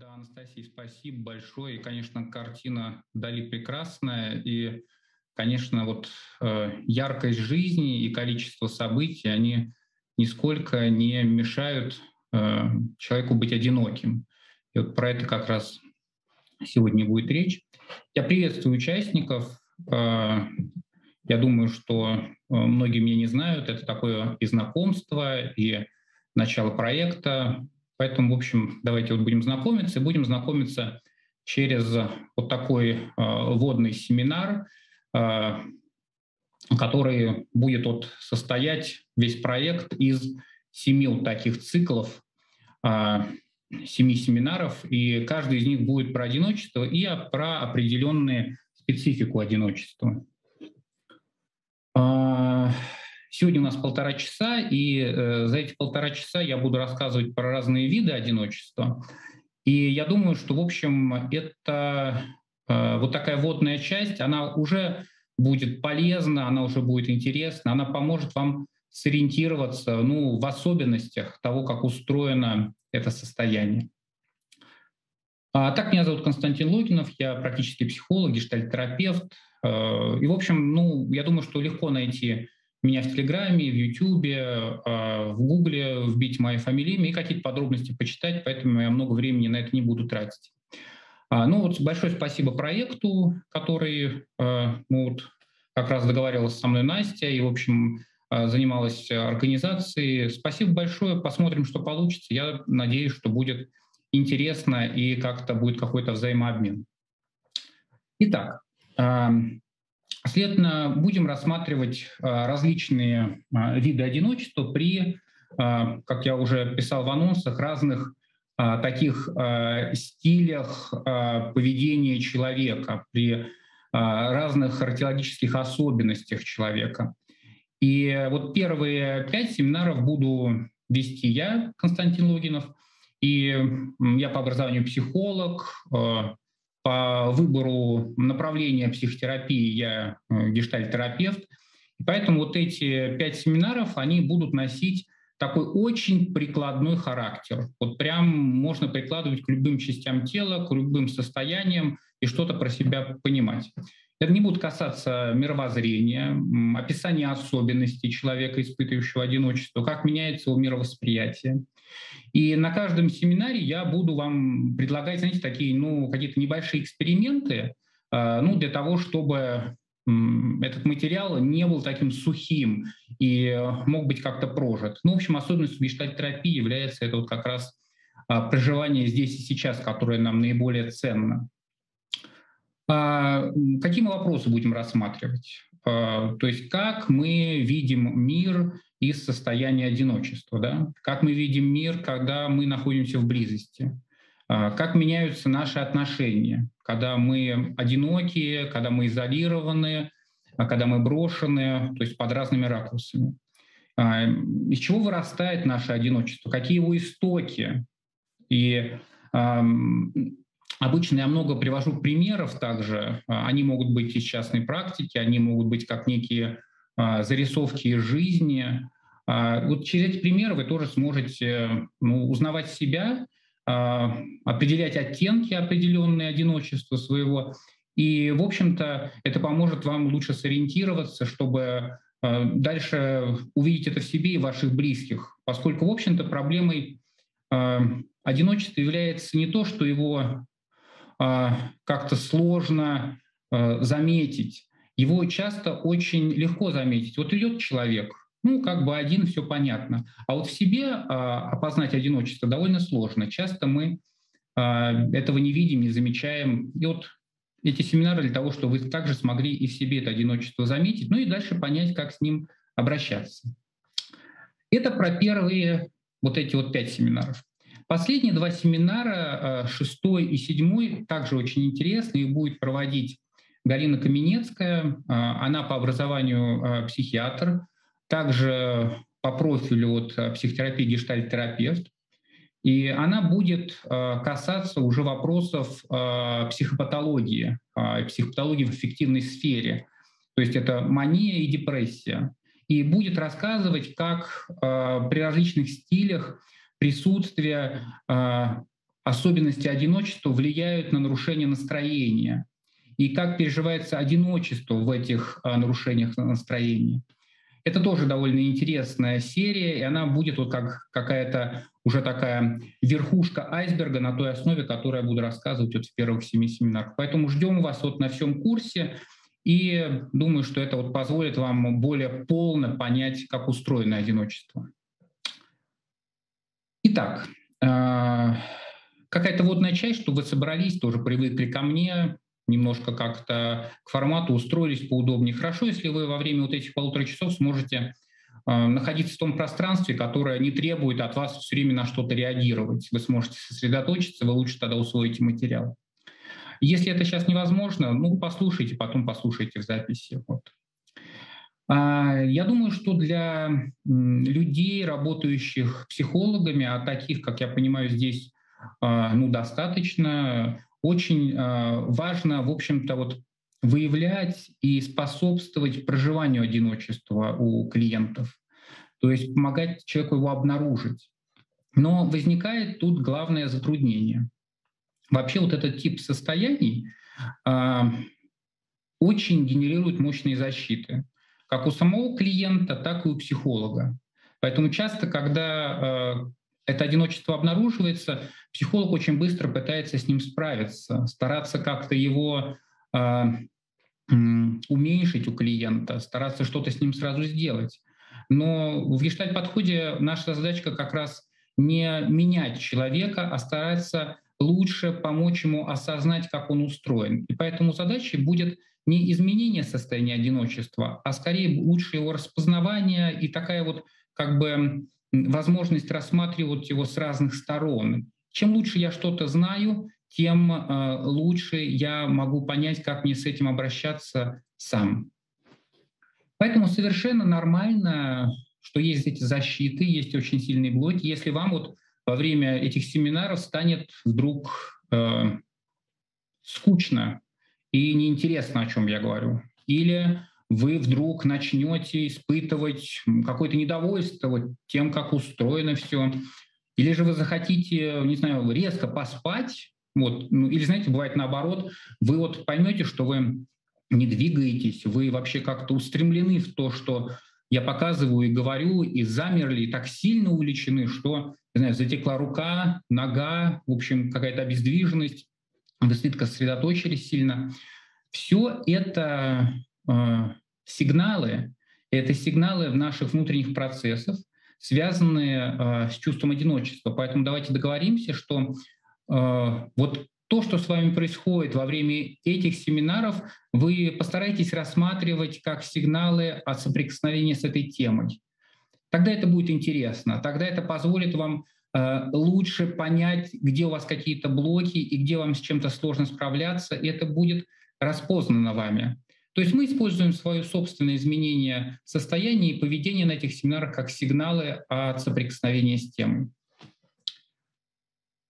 Да, Анастасия, спасибо большое. И, конечно, картина Дали прекрасная. И, конечно, вот э, яркость жизни и количество событий, они нисколько не мешают э, человеку быть одиноким. И вот про это как раз сегодня будет речь. Я приветствую участников. Э, я думаю, что э, многие меня не знают. Это такое и знакомство, и начало проекта. Поэтому, в общем, давайте вот будем знакомиться. И будем знакомиться через вот такой э, вводный семинар, э, который будет вот состоять весь проект из семи вот таких циклов, э, семи семинаров, и каждый из них будет про одиночество и про определенную специфику одиночества. Сегодня у нас полтора часа, и э, за эти полтора часа я буду рассказывать про разные виды одиночества. И я думаю, что, в общем, это э, вот такая водная часть, она уже будет полезна, она уже будет интересна, она поможет вам сориентироваться ну, в особенностях того, как устроено это состояние. А, так, меня зовут Константин Логинов, я практически психолог, гештальтерапевт. Э, и, в общем, ну, я думаю, что легко найти меня в Телеграме, в Ютубе, а, в Гугле, вбить мои фамилии и какие-то подробности почитать, поэтому я много времени на это не буду тратить. А, ну вот большое спасибо проекту, который а, ну, вот, как раз договаривалась со мной Настя и, в общем, занималась организацией. Спасибо большое, посмотрим, что получится. Я надеюсь, что будет интересно и как-то будет какой-то взаимообмен. Итак, Следовательно, будем рассматривать а, различные а, виды одиночества при, а, как я уже писал в анонсах, разных таких стилях поведения человека, при разных характерологических особенностях человека. И вот первые пять семинаров буду вести я, Константин Логинов, и я по образованию психолог, по выбору направления психотерапии я э, гештальтерапевт. И поэтому вот эти пять семинаров, они будут носить такой очень прикладной характер. Вот прям можно прикладывать к любым частям тела, к любым состояниям и что-то про себя понимать. Это не будет касаться мировоззрения, описания особенностей человека, испытывающего одиночество, как меняется его мировосприятие. И на каждом семинаре я буду вам предлагать, знаете, такие, ну, какие-то небольшие эксперименты, э, ну, для того, чтобы этот материал не был таким сухим и мог быть как-то прожит. Ну, в общем, особенностью гештальтерапии является это вот как раз а, проживание здесь и сейчас, которое нам наиболее ценно. А, какие мы вопросы будем рассматривать? А, то есть как мы видим мир из состояния одиночества, да? как мы видим мир, когда мы находимся в близости, а, как меняются наши отношения, когда мы одинокие, когда мы изолированы, когда мы брошены, то есть под разными ракурсами. Из чего вырастает наше одиночество, какие его истоки. И Обычно я много привожу примеров также. Они могут быть из частной практики, они могут быть как некие а, зарисовки из жизни. А, вот через эти примеры вы тоже сможете ну, узнавать себя, а, определять оттенки определенные одиночества своего. И, в общем-то, это поможет вам лучше сориентироваться, чтобы дальше увидеть это в себе и ваших близких. Поскольку, в общем-то, проблемой одиночества является не то, что его как-то сложно заметить, его часто очень легко заметить. Вот идет человек, ну, как бы один, все понятно. А вот в себе а, опознать одиночество довольно сложно. Часто мы а, этого не видим, не замечаем. И вот эти семинары для того, чтобы вы также смогли и в себе это одиночество заметить, ну и дальше понять, как с ним обращаться. Это про первые вот эти вот пять семинаров. Последние два семинара, а, шестой и седьмой, также очень интересны. Их будет проводить Галина Каменецкая, а, она по образованию а, психиатр, также по профилю вот, а, психотерапии гештальт-терапевт. И она будет касаться уже вопросов психопатологии, психопатологии в эффективной сфере. То есть это мания и депрессия. И будет рассказывать, как при различных стилях присутствие особенности одиночества влияют на нарушение настроения и как переживается одиночество в этих нарушениях настроения. Это тоже довольно интересная серия, и она будет вот как какая-то уже такая верхушка айсберга на той основе, которую я буду рассказывать вот в первых семи семинарах. Поэтому ждем вас вот на всем курсе. И думаю, что это вот позволит вам более полно понять, как устроено одиночество. Итак, а, какая-то водная часть, что вы собрались, тоже привыкли ко мне, немножко как-то к формату устроились поудобнее. Хорошо, если вы во время вот этих полутора часов сможете а, находиться в том пространстве, которое не требует от вас все время на что-то реагировать. Вы сможете сосредоточиться, вы лучше тогда усвоите материал. Если это сейчас невозможно, ну, послушайте, потом послушайте в записи. Вот. А, я думаю, что для людей, работающих психологами, а таких, как я понимаю, здесь а, ну, достаточно, очень важно, в общем-то, вот выявлять и способствовать проживанию одиночества у клиентов, то есть помогать человеку его обнаружить. Но возникает тут главное затруднение. Вообще вот этот тип состояний э, очень генерирует мощные защиты, как у самого клиента, так и у психолога. Поэтому часто, когда э, это одиночество обнаруживается, психолог очень быстро пытается с ним справиться, стараться как-то его э, уменьшить у клиента, стараться что-то с ним сразу сделать. Но в гештальт-подходе наша задачка как раз не менять человека, а стараться лучше помочь ему осознать, как он устроен. И поэтому задачей будет не изменение состояния одиночества, а скорее лучше его распознавание и такая вот как бы возможность рассматривать его с разных сторон. Чем лучше я что-то знаю, тем э, лучше я могу понять, как мне с этим обращаться сам. Поэтому совершенно нормально, что есть эти защиты, есть очень сильные блоки. Если вам вот во время этих семинаров станет вдруг э, скучно и неинтересно, о чем я говорю, или вы вдруг начнете испытывать какое-то недовольство тем, как устроено все, или же вы захотите, не знаю, резко поспать, вот, ну, или, знаете, бывает наоборот, вы вот поймете, что вы не двигаетесь, вы вообще как-то устремлены в то, что я показываю и говорю, и замерли, и так сильно увлечены, что не знаю, затекла рука, нога, в общем, какая-то обездвиженность, слишком сосредоточились сильно. Все это э, сигналы, это сигналы в наших внутренних процессах, связанные э, с чувством одиночества. Поэтому давайте договоримся, что э, вот то, что с вами происходит во время этих семинаров, вы постарайтесь рассматривать как сигналы от соприкосновения с этой темой. Тогда это будет интересно, тогда это позволит вам лучше понять, где у вас какие-то блоки и где вам с чем-то сложно справляться, и это будет распознано вами. То есть мы используем свое собственное изменение состояния и поведения на этих семинарах как сигналы от соприкосновения с темой.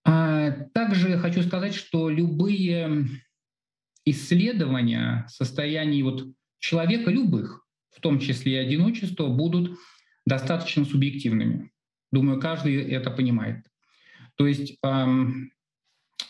А также хочу сказать, что любые исследования состояний вот человека, любых, в том числе и одиночества, будут достаточно субъективными. Думаю, каждый это понимает. То есть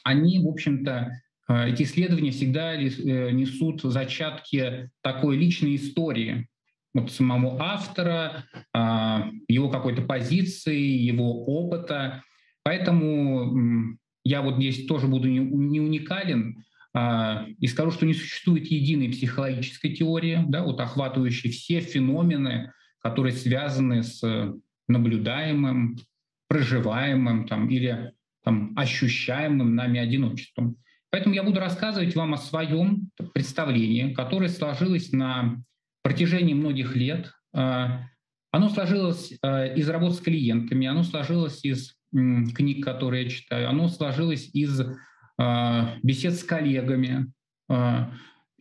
они, в общем-то, э, эти исследования всегда э, несут зачатки такой личной истории вот самого автора, а, его какой-то позиции, его опыта. Поэтому я вот здесь тоже буду не уникален а, и скажу, что не существует единой психологической теории, да, вот охватывающей все феномены, которые связаны с наблюдаемым, проживаемым там, или там, ощущаемым нами одиночеством. Поэтому я буду рассказывать вам о своем представлении, которое сложилось на протяжении многих лет. А, оно сложилось а, из работ с клиентами, оно сложилось из книг, которые я читаю, оно сложилось из а, бесед с коллегами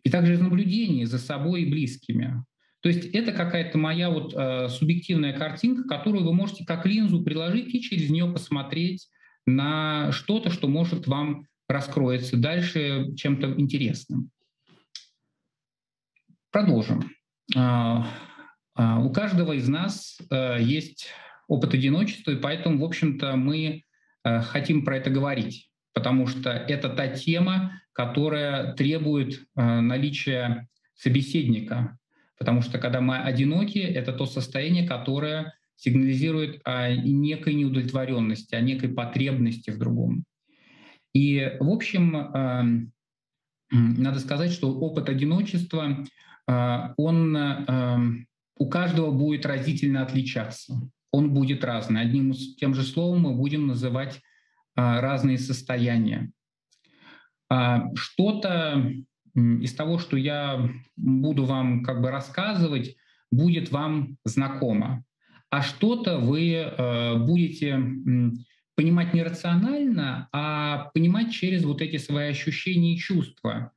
и также из наблюдений за собой и близкими. То есть это какая-то моя вот э, субъективная картинка, которую вы можете как линзу приложить и через нее посмотреть на что-то, что может вам раскроется дальше чем-то интересным. Продолжим. А, а, у каждого из нас а, есть опыт одиночества, и поэтому, в общем-то, мы а, хотим про это говорить. потому что это та тема, которая требует э, наличия собеседника. Потому что когда мы одиноки, это то состояние, которое сигнализирует о некой неудовлетворенности, о некой потребности в другом. И, в общем, эм, надо сказать, что опыт одиночества, э, он эм, у каждого будет разительно отличаться. Он будет разный. Одним тем же словом мы будем называть э, разные состояния. А, что-то из того, что я буду вам как бы рассказывать, будет вам знакомо, а что-то вы э, будете понимать не рационально, а понимать через вот эти свои ощущения и чувства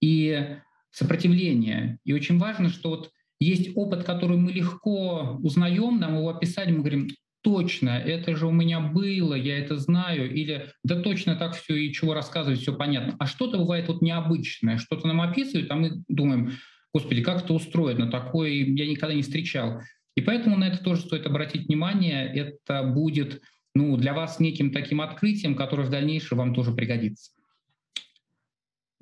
и сопротивление. И очень важно, что вот есть опыт, который мы легко узнаем, нам его описали, мы говорим, точно, это же у меня было, я это знаю, или да точно так все и чего рассказывать, все понятно. А что-то бывает вот необычное, что-то нам описывают, а мы думаем, господи, как это устроено, такое я никогда не встречал. И поэтому на это тоже стоит обратить внимание, это будет ну, для вас неким таким открытием, которое в дальнейшем вам тоже пригодится.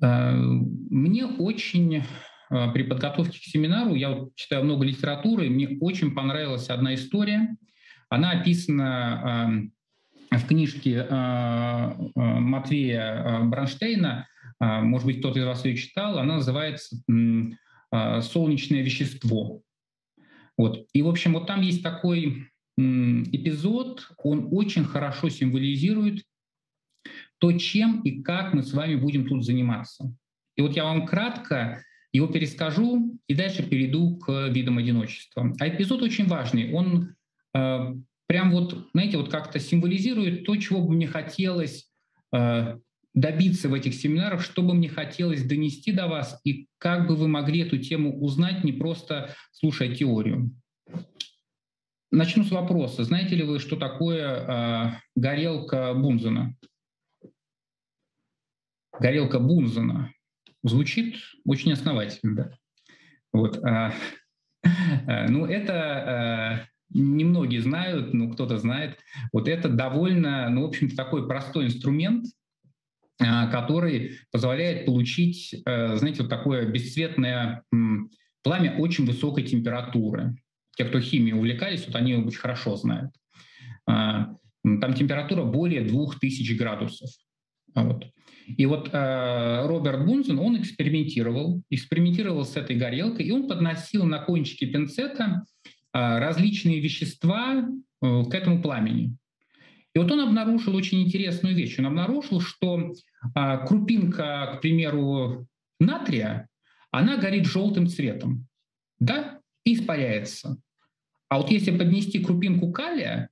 Э, мне очень э, при подготовке к семинару, я читаю много литературы, мне очень понравилась одна история – она описана эм, в книжке э, э, Матвея э, Бронштейна, может быть, кто-то из вас ее читал, она называется «Солнечное вещество». Вот. И, в общем, вот там есть такой эпизод, он очень хорошо символизирует то, чем и как мы с вами будем тут заниматься. И вот я вам кратко его перескажу и дальше перейду к видам одиночества. А эпизод очень важный. Он прям вот, знаете, вот как-то символизирует то, чего бы мне хотелось э, добиться в этих семинарах, что бы мне хотелось донести до вас, и как бы вы могли эту тему узнать, не просто слушая теорию. Начну с вопроса. Знаете ли вы, что такое э, горелка Бунзена? Горелка Бунзена. Звучит очень основательно, да? Вот. Э, э, ну, это немногие знают, ну кто-то знает, вот это довольно, ну, в общем-то, такой простой инструмент, а, который позволяет получить, э, знаете, вот такое бесцветное пламя очень высокой температуры. Те, кто химией увлекались, вот они очень хорошо знают. А, там температура более 2000 градусов. Вот. И вот э, Роберт Бунзен, он экспериментировал, экспериментировал с этой горелкой, и он подносил на кончике пинцета различные вещества э, к этому пламени. И вот он обнаружил очень интересную вещь. Он обнаружил, что а, крупинка, к примеру, натрия, она горит желтым цветом, да, и испаряется. А вот если поднести крупинку калия,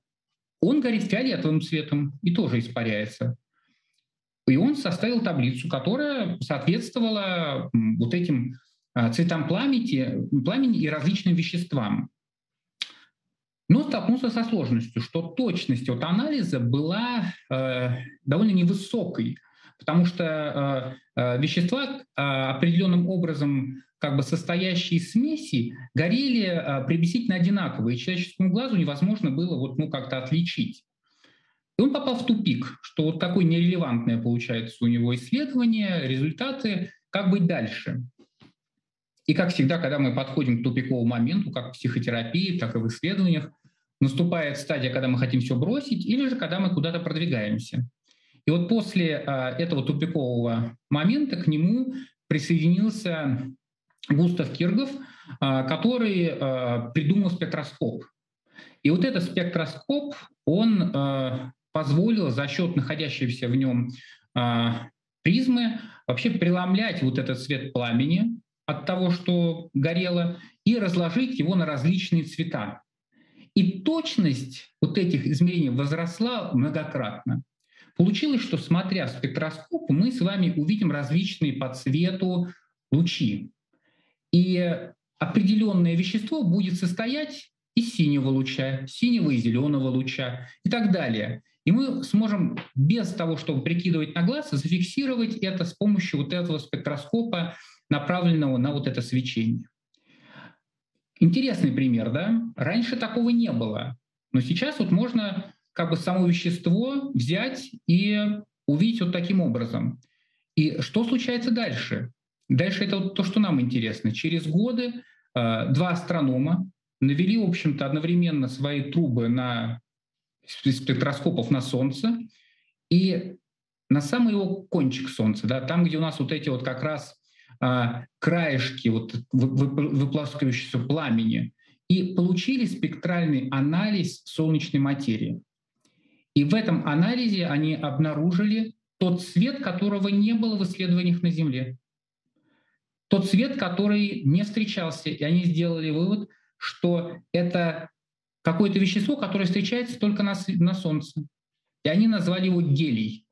он горит фиолетовым цветом и тоже испаряется. И он составил таблицу, которая соответствовала вот этим а, цветам пламени, пламени и различным веществам но столкнулся со сложностью, что точность от анализа была э, довольно невысокой, потому что э, э, вещества э, определенным образом как бы состоящие смеси горели э, приблизительно одинаково, и человеческому глазу невозможно было вот, ну, как-то отличить. И он попал в тупик, что вот такое нерелевантное получается у него исследование, результаты, как быть дальше. И как всегда, когда мы подходим к тупиковому моменту, как в психотерапии, так и в исследованиях, наступает стадия, когда мы хотим все бросить, или же когда мы куда-то продвигаемся. И вот после а, этого тупикового момента к нему присоединился Густав Киргов, а, который а, придумал спектроскоп. И вот этот спектроскоп, он позволил за счет находящейся в нем призмы вообще преломлять вот этот цвет пламени от того, что горело, и разложить его на различные цвета. И точность вот этих измерений возросла многократно. Получилось, что смотря в спектроскоп, мы с вами увидим различные по цвету лучи. И определенное вещество будет состоять из синего луча, синего и зеленого луча и так далее. И мы сможем без того, чтобы прикидывать на глаз, зафиксировать это с помощью вот этого спектроскопа, направленного на вот это свечение. Интересный пример, да? Раньше такого не было. Но сейчас вот можно как бы само вещество взять и увидеть вот таким образом. И что случается дальше? Дальше это вот то, что нам интересно. Через годы э, два астронома навели, в общем-то, одновременно свои трубы на спектроскопов на Солнце и на самый его кончик Солнца, да, там, где у нас вот эти вот как раз а, краешки вот выпласкивающегося пламени, и получили спектральный анализ солнечной материи. И в этом анализе они обнаружили тот свет, которого не было в исследованиях на Земле. Тот свет, который не встречался. И они сделали вывод, что это какое-то вещество, которое встречается только на, на Солнце. И они назвали его гелий.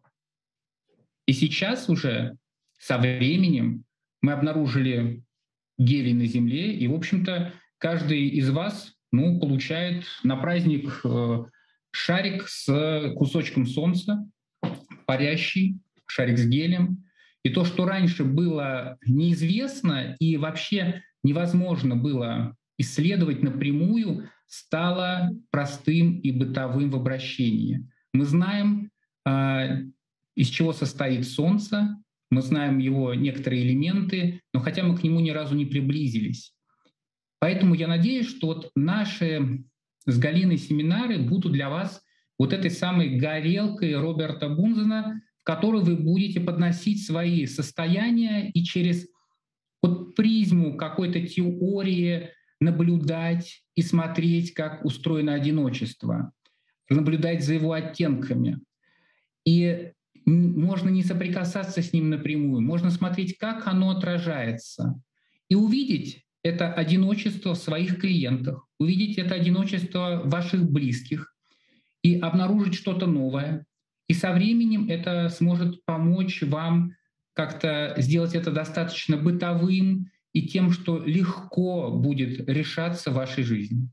И сейчас уже со временем мы обнаружили гелий на Земле, и, в общем-то, каждый из вас ну, получает на праздник э, шарик с кусочком солнца, парящий, шарик с гелем. И то, что раньше было неизвестно и вообще невозможно было исследовать напрямую, стало простым и бытовым в обращении. Мы знаем, э, из чего состоит Солнце, мы знаем его некоторые элементы, но хотя мы к нему ни разу не приблизились. Поэтому я надеюсь, что вот наши с Галиной семинары будут для вас вот этой самой горелкой Роберта Бунзена, в которой вы будете подносить свои состояния и через вот призму какой-то теории наблюдать и смотреть, как устроено одиночество, наблюдать за его оттенками. И можно не соприкасаться с ним напрямую, можно смотреть, как оно отражается, и увидеть это одиночество в своих клиентах, увидеть это одиночество ваших близких и обнаружить что-то новое. И со временем это сможет помочь вам как-то сделать это достаточно бытовым и тем, что легко будет решаться в вашей жизни.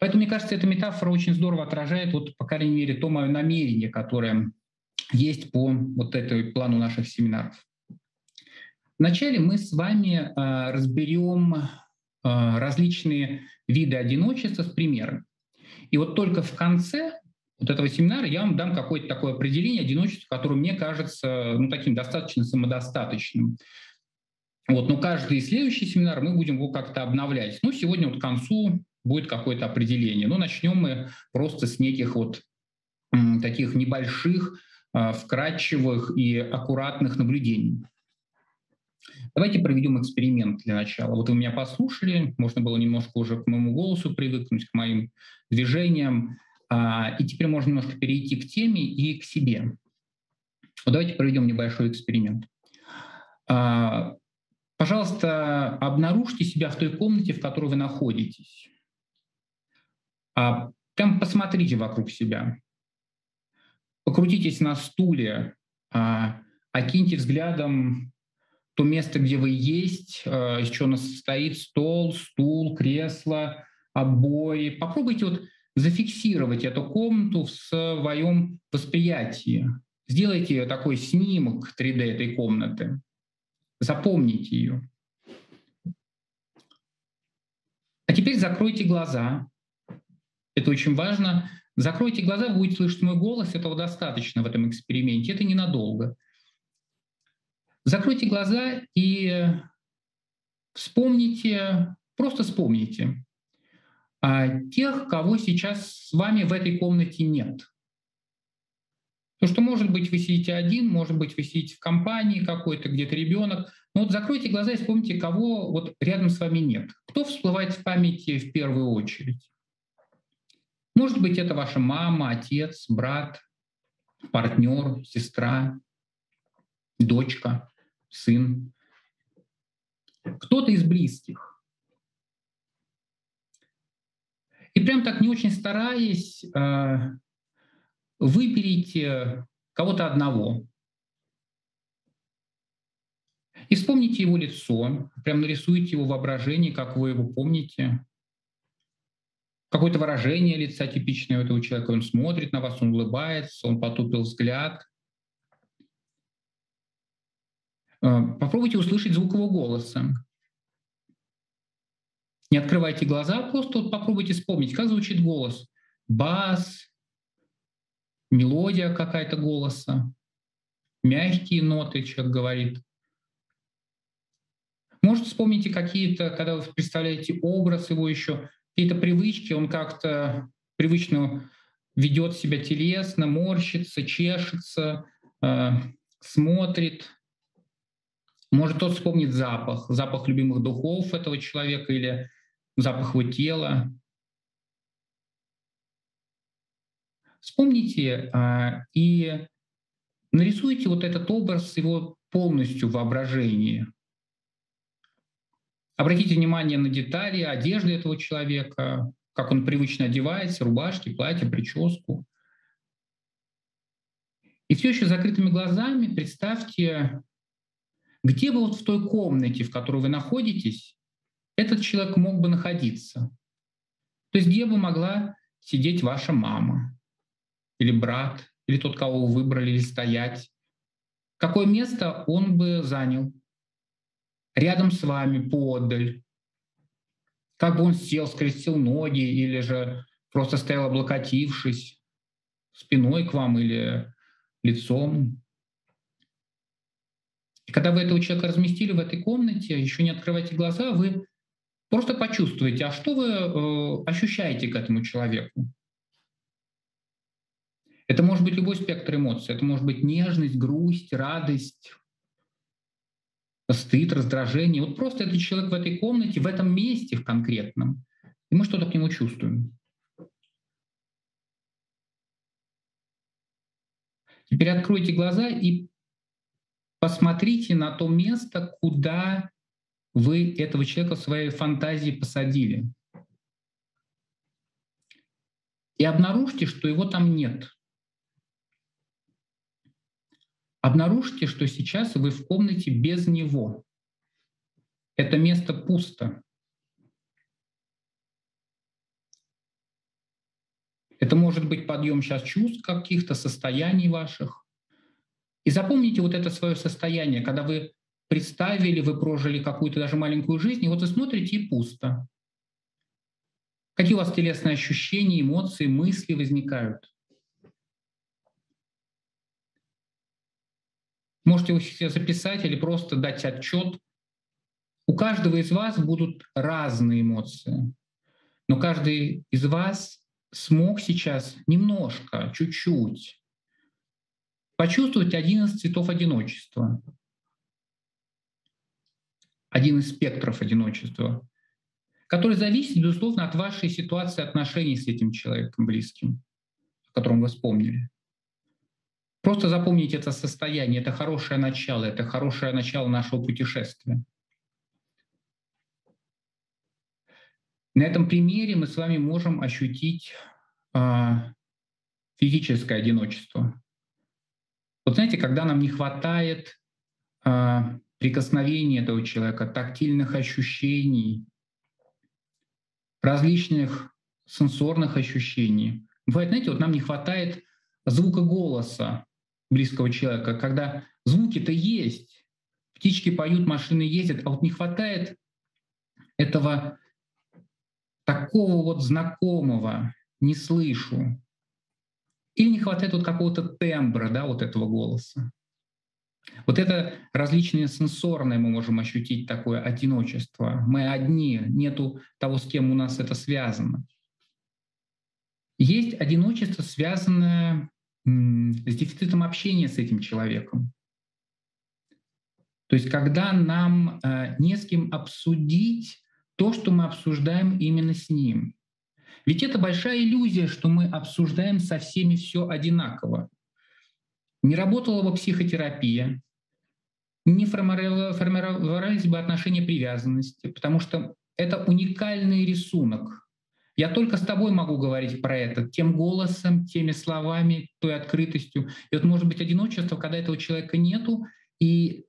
Поэтому, мне кажется, эта метафора очень здорово отражает, вот, по крайней мере, то мое намерение, которое есть по вот этой плану наших семинаров. Вначале мы с вами э, разберем э, различные виды одиночества с примерами. И вот только в конце вот этого семинара я вам дам какое-то такое определение одиночества, которое мне кажется ну, таким достаточно самодостаточным. Вот, но каждый следующий семинар мы будем его как-то обновлять. Ну, сегодня вот к концу будет какое-то определение. Но начнем мы просто с неких вот таких небольших а, вкрадчивых и аккуратных наблюдений. Давайте проведем эксперимент для начала. Вот вы меня послушали, можно было немножко уже к моему голосу привыкнуть, к моим движениям, а, и теперь можно немножко перейти к теме и к себе. Вот давайте проведем небольшой эксперимент. А, пожалуйста, обнаружьте себя в той комнате, в которой вы находитесь. Прям посмотрите вокруг себя покрутитесь на стуле, а, окиньте взглядом то место, где вы есть, а, из чего у нас состоит стол, стул, кресло, обои. Попробуйте вот зафиксировать эту комнату в своем восприятии. Сделайте такой снимок 3D этой комнаты. Запомните ее. А теперь закройте глаза. Это очень важно. Закройте глаза, вы будете слышать мой голос, этого достаточно в этом эксперименте, это ненадолго. Закройте глаза и вспомните, просто вспомните о тех, кого сейчас с вами в этой комнате нет. То, что, может быть, вы сидите один, может быть, вы сидите в компании какой-то, где-то ребенок. Но вот закройте глаза и вспомните, кого вот рядом с вами нет. Кто всплывает в памяти в первую очередь? Может быть, это ваша мама, отец, брат, партнер, сестра, дочка, сын. Кто-то из близких. И прям так не очень стараясь, э, выберите кого-то одного. И вспомните его лицо, прям нарисуйте его воображение, как вы его помните какое-то выражение лица типичное у этого человека. Он смотрит на вас, он улыбается, он потупил взгляд. Э, попробуйте услышать звук его голоса. Не открывайте глаза, просто вот попробуйте вспомнить, как звучит голос. Бас, мелодия какая-то голоса. мягкие ноты человек говорит. Может, вспомните какие-то, когда вы представляете образ его еще, какие-то привычки, он как-то привычно ведет себя телесно, морщится, чешется, э, смотрит. Может, тот вспомнит запах, запах любимых духов этого человека или запах его тела. Вспомните э, и нарисуйте вот этот образ его полностью в воображении. Обратите внимание на детали одежды этого человека, как он привычно одевается, рубашки, платье, прическу. И все еще закрытыми глазами представьте, где бы вот в той комнате, в которой вы находитесь, этот человек мог бы находиться. То есть где бы могла сидеть ваша мама или брат, или тот, кого вы выбрали, или стоять. Какое место он бы занял? Рядом с вами, подаль. Как бы он сел, скрестил ноги, или же просто стоял облокотившись спиной к вам или лицом. И когда вы этого человека разместили в этой комнате, еще не открывайте глаза, вы просто почувствуете, а что вы э, ощущаете к этому человеку. Это может быть любой спектр эмоций. Это может быть нежность, грусть, радость, стыд, раздражение. Вот просто этот человек в этой комнате, в этом месте в конкретном, и мы что-то к нему чувствуем. Теперь откройте глаза и посмотрите на то место, куда вы этого человека в своей фантазии посадили. И обнаружьте, что его там нет. Обнаружьте, что сейчас вы в комнате без него. Это место пусто. Это может быть подъем сейчас чувств каких-то, состояний ваших. И запомните вот это свое состояние, когда вы представили, вы прожили какую-то даже маленькую жизнь, и вот вы смотрите и пусто. Какие у вас телесные ощущения, эмоции, мысли возникают? Можете его записать или просто дать отчет. У каждого из вас будут разные эмоции, но каждый из вас смог сейчас немножко, чуть-чуть почувствовать один из цветов одиночества, один из спектров одиночества, который зависит, безусловно, от вашей ситуации отношений с этим человеком близким, о котором вы вспомнили. Просто запомните это состояние, это хорошее начало, это хорошее начало нашего путешествия. На этом примере мы с вами можем ощутить а, физическое одиночество. Вот знаете, когда нам не хватает а, прикосновения этого человека, тактильных ощущений, различных сенсорных ощущений. Бывает, знаете, вот нам не хватает звука голоса, близкого человека, когда звуки-то есть, птички поют, машины ездят, а вот не хватает этого такого вот знакомого, не слышу. Или не хватает вот какого-то тембра, да, вот этого голоса. Вот это различные сенсорные мы можем ощутить такое одиночество. Мы одни, нету того, с кем у нас это связано. Есть одиночество, связанное с дефицитом общения с этим человеком. То есть когда нам э, не с кем обсудить то, что мы обсуждаем именно с ним. Ведь это большая иллюзия, что мы обсуждаем со всеми все одинаково. Не работала бы психотерапия, не формировались бы отношения привязанности, потому что это уникальный рисунок я только с тобой могу говорить про это, тем голосом, теми словами, той открытостью. И вот может быть одиночество, когда этого человека нету, и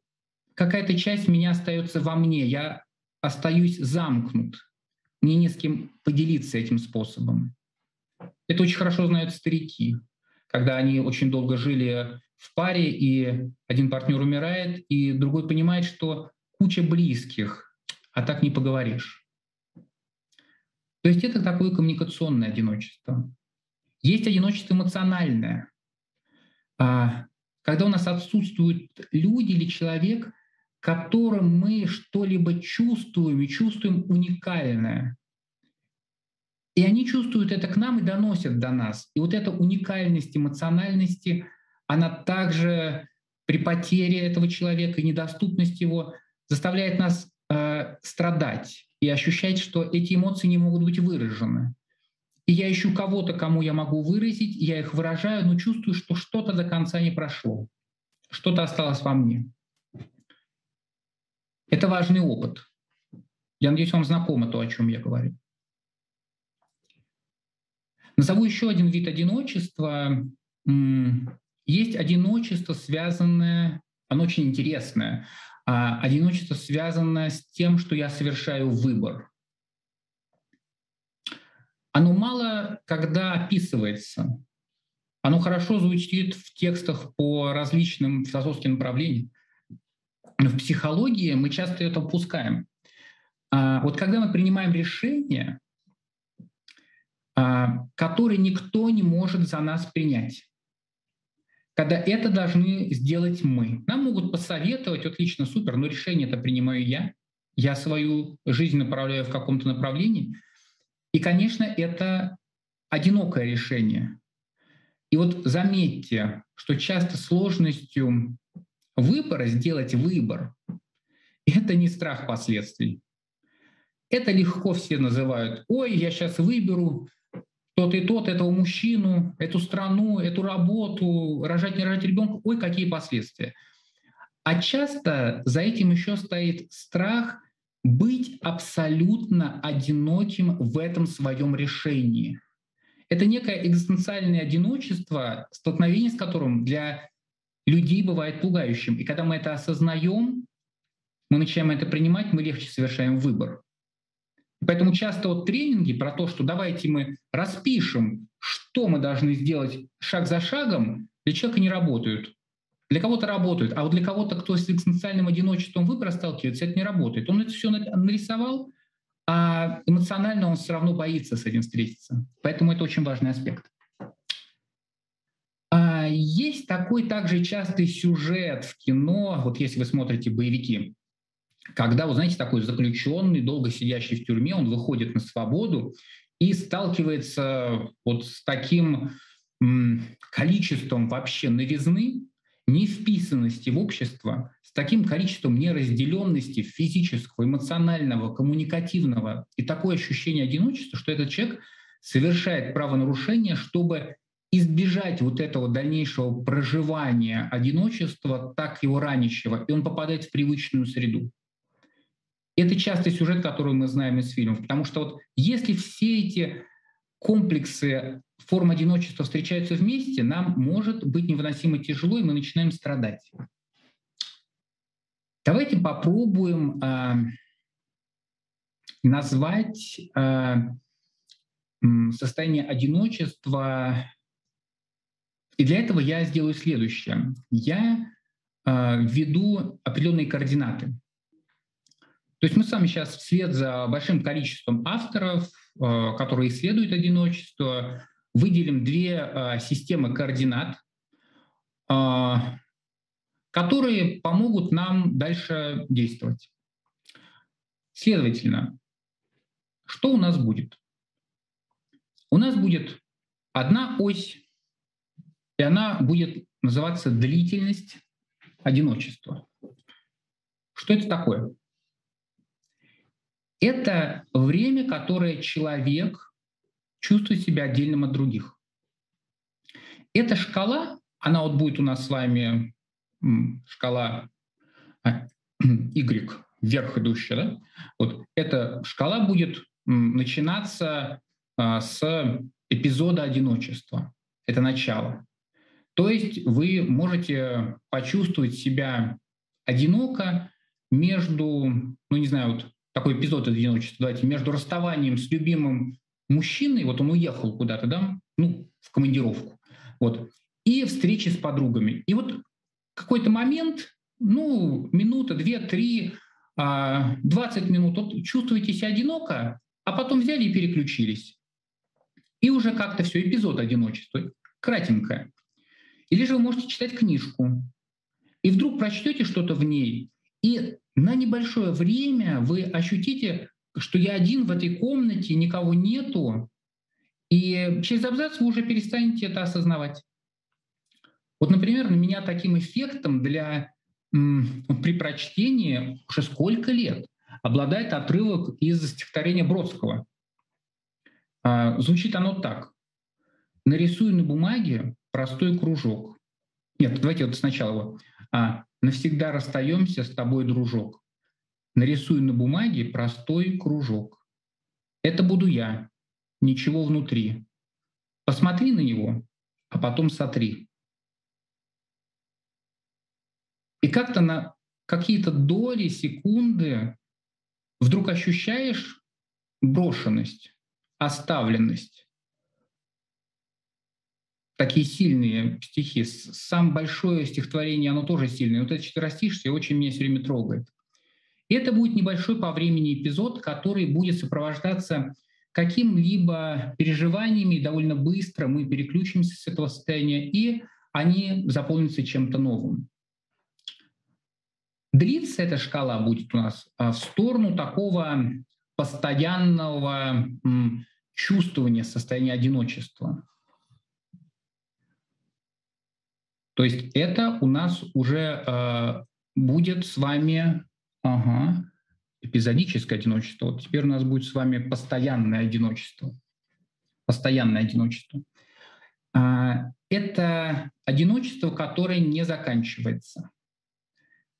какая-то часть меня остается во мне. Я остаюсь замкнут. Мне не с кем поделиться этим способом. Это очень хорошо знают старики, когда они очень долго жили в паре, и один партнер умирает, и другой понимает, что куча близких, а так не поговоришь. То есть это такое коммуникационное одиночество. Есть одиночество эмоциональное. А, когда у нас отсутствуют люди или человек, которым мы что-либо чувствуем и чувствуем уникальное. И они чувствуют это к нам и доносят до нас. И вот эта уникальность эмоциональности, она также при потере этого человека и недоступности его заставляет нас э, страдать и ощущать, что эти эмоции не могут быть выражены. И я ищу кого-то, кому я могу выразить, я их выражаю, но чувствую, что что-то до конца не прошло, что-то осталось во мне. Это важный опыт. Я надеюсь, вам знакомо то, о чем я говорю. Назову еще один вид одиночества. Есть одиночество, связанное, оно очень интересное, а одиночество, связанное с тем, что я совершаю выбор. Оно мало когда описывается. Оно хорошо звучит в текстах по различным философским направлениям в психологии мы часто это упускаем. А, вот когда мы принимаем решение, а, которое никто не может за нас принять, когда это должны сделать мы. Нам могут посоветовать, отлично, супер, но решение это принимаю я, я свою жизнь направляю в каком-то направлении. И, конечно, это одинокое решение. И вот заметьте, что часто сложностью выбора, сделать выбор, это не страх последствий. Это легко все называют. Ой, я сейчас выберу тот и тот, этого мужчину, эту страну, эту работу, рожать, не рожать ребенка. Ой, какие последствия. А часто за этим еще стоит страх быть абсолютно одиноким в этом своем решении. Это некое экзистенциальное одиночество, столкновение с которым для людей бывает пугающим. И когда мы это осознаем, мы начинаем это принимать, мы легче совершаем выбор. Поэтому часто вот тренинги про то, что давайте мы распишем, что мы должны сделать шаг за шагом, для человека не работают. Для кого-то работают, а вот для кого-то, кто с экзистенциальным одиночеством выбора сталкивается, это не работает. Он это все нарисовал, а эмоционально он все равно боится с этим встретиться. Поэтому это очень важный аспект. Есть такой также частый сюжет в кино, вот если вы смотрите боевики, когда, вы знаете, такой заключенный, долго сидящий в тюрьме, он выходит на свободу и сталкивается вот с таким количеством вообще новизны, невписанности в общество, с таким количеством неразделенности физического, эмоционального, коммуникативного и такое ощущение одиночества, что этот человек совершает правонарушение, чтобы избежать вот этого дальнейшего проживания одиночества, так его ранящего, и он попадает в привычную среду. Это частый сюжет, который мы знаем из фильмов, потому что вот если все эти комплексы форм одиночества встречаются вместе, нам может быть невыносимо тяжело, и мы начинаем страдать. Давайте попробуем э, назвать э, состояние одиночества и для этого я сделаю следующее. Я э, введу определенные координаты. То есть мы с вами сейчас вслед за большим количеством авторов, э, которые исследуют одиночество, выделим две э, системы координат, э, которые помогут нам дальше действовать. Следовательно, что у нас будет? У нас будет одна ось и она будет называться длительность одиночества. Что это такое? Это время, которое человек чувствует себя отдельным от других. Эта шкала, она вот будет у нас с вами шкала а, Y, вверх идущая, да? Вот эта шкала будет начинаться а, с эпизода одиночества. Это начало. То есть вы можете почувствовать себя одиноко между, ну не знаю, вот такой эпизод одиночества, давайте, между расставанием с любимым мужчиной, вот он уехал куда-то, да, ну, в командировку, вот, и встречи с подругами. И вот какой-то момент, ну, минута, две, три, 20 а, минут, вот чувствуете себя одиноко, а потом взяли и переключились. И уже как-то все, эпизод одиночества, кратенькое. Или же вы можете читать книжку, и вдруг прочтете что-то в ней, и на небольшое время вы ощутите, что я один в этой комнате, никого нету, и через абзац вы уже перестанете это осознавать. Вот, например, на меня таким эффектом для при прочтении уже сколько лет обладает отрывок из стихотворения Бродского. А, звучит оно так. «Нарисуй на бумаге простой кружок». Нет, давайте вот сначала его. «Навсегда расстаемся с тобой, дружок». Нарисуй на бумаге простой кружок. Это буду я, ничего внутри. Посмотри на него, а потом сотри. И как-то на какие-то доли, секунды вдруг ощущаешь брошенность, оставленность. Такие сильные стихи. Сам большое стихотворение, оно тоже сильное. Вот это четверостишье очень меня все время трогает. И это будет небольшой по времени эпизод, который будет сопровождаться каким-либо переживаниями, довольно быстро мы переключимся с этого состояния, и они заполнятся чем-то новым. Длиться эта шкала будет у нас а, в сторону такого постоянного чувствования состояния одиночества. То есть это у нас уже э, будет с вами ага, эпизодическое одиночество. Вот теперь у нас будет с вами постоянное одиночество. Постоянное одиночество. Э, это одиночество, которое не заканчивается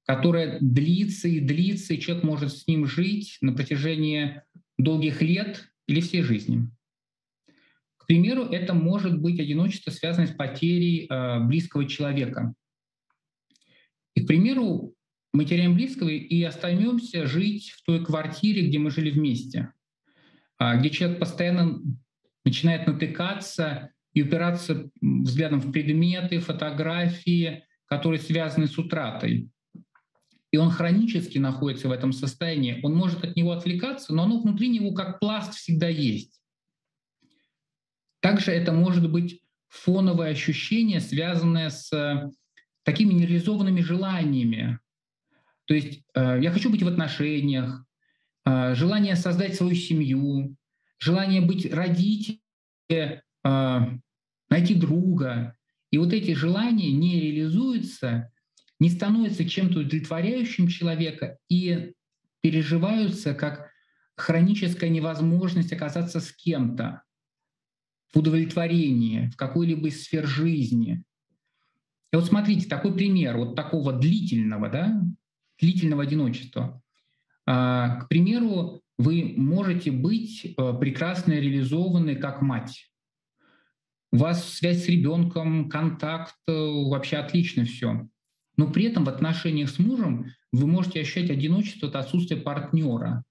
которая длится и длится, и человек может с ним жить на протяжении долгих лет или всей жизни. Примеру, это может быть одиночество, связанное с потерей э, близкого человека. И, к примеру, мы теряем близкого и остаемся жить в той квартире, где мы жили вместе, э, где человек постоянно начинает натыкаться и упираться взглядом в предметы, фотографии, которые связаны с утратой и он хронически находится в этом состоянии, он может от него отвлекаться, но оно внутри него как пласт всегда есть. Также это может быть фоновое ощущение, связанное с э, такими нереализованными желаниями. То есть э, я хочу быть в отношениях, э, желание создать свою семью, желание быть родителем, найти друга. И вот эти желания не реализуются, не становятся чем-то удовлетворяющим человека и переживаются как хроническая невозможность оказаться с кем-то в удовлетворении, в какой-либо из сфер жизни. И вот смотрите, такой пример вот такого длительного, да, длительного одиночества. А, к примеру, вы можете быть э, прекрасно реализованы как мать. У вас связь с ребенком, контакт, э, вообще отлично все но при этом в отношениях с мужем вы можете ощущать одиночество от отсутствия партнера.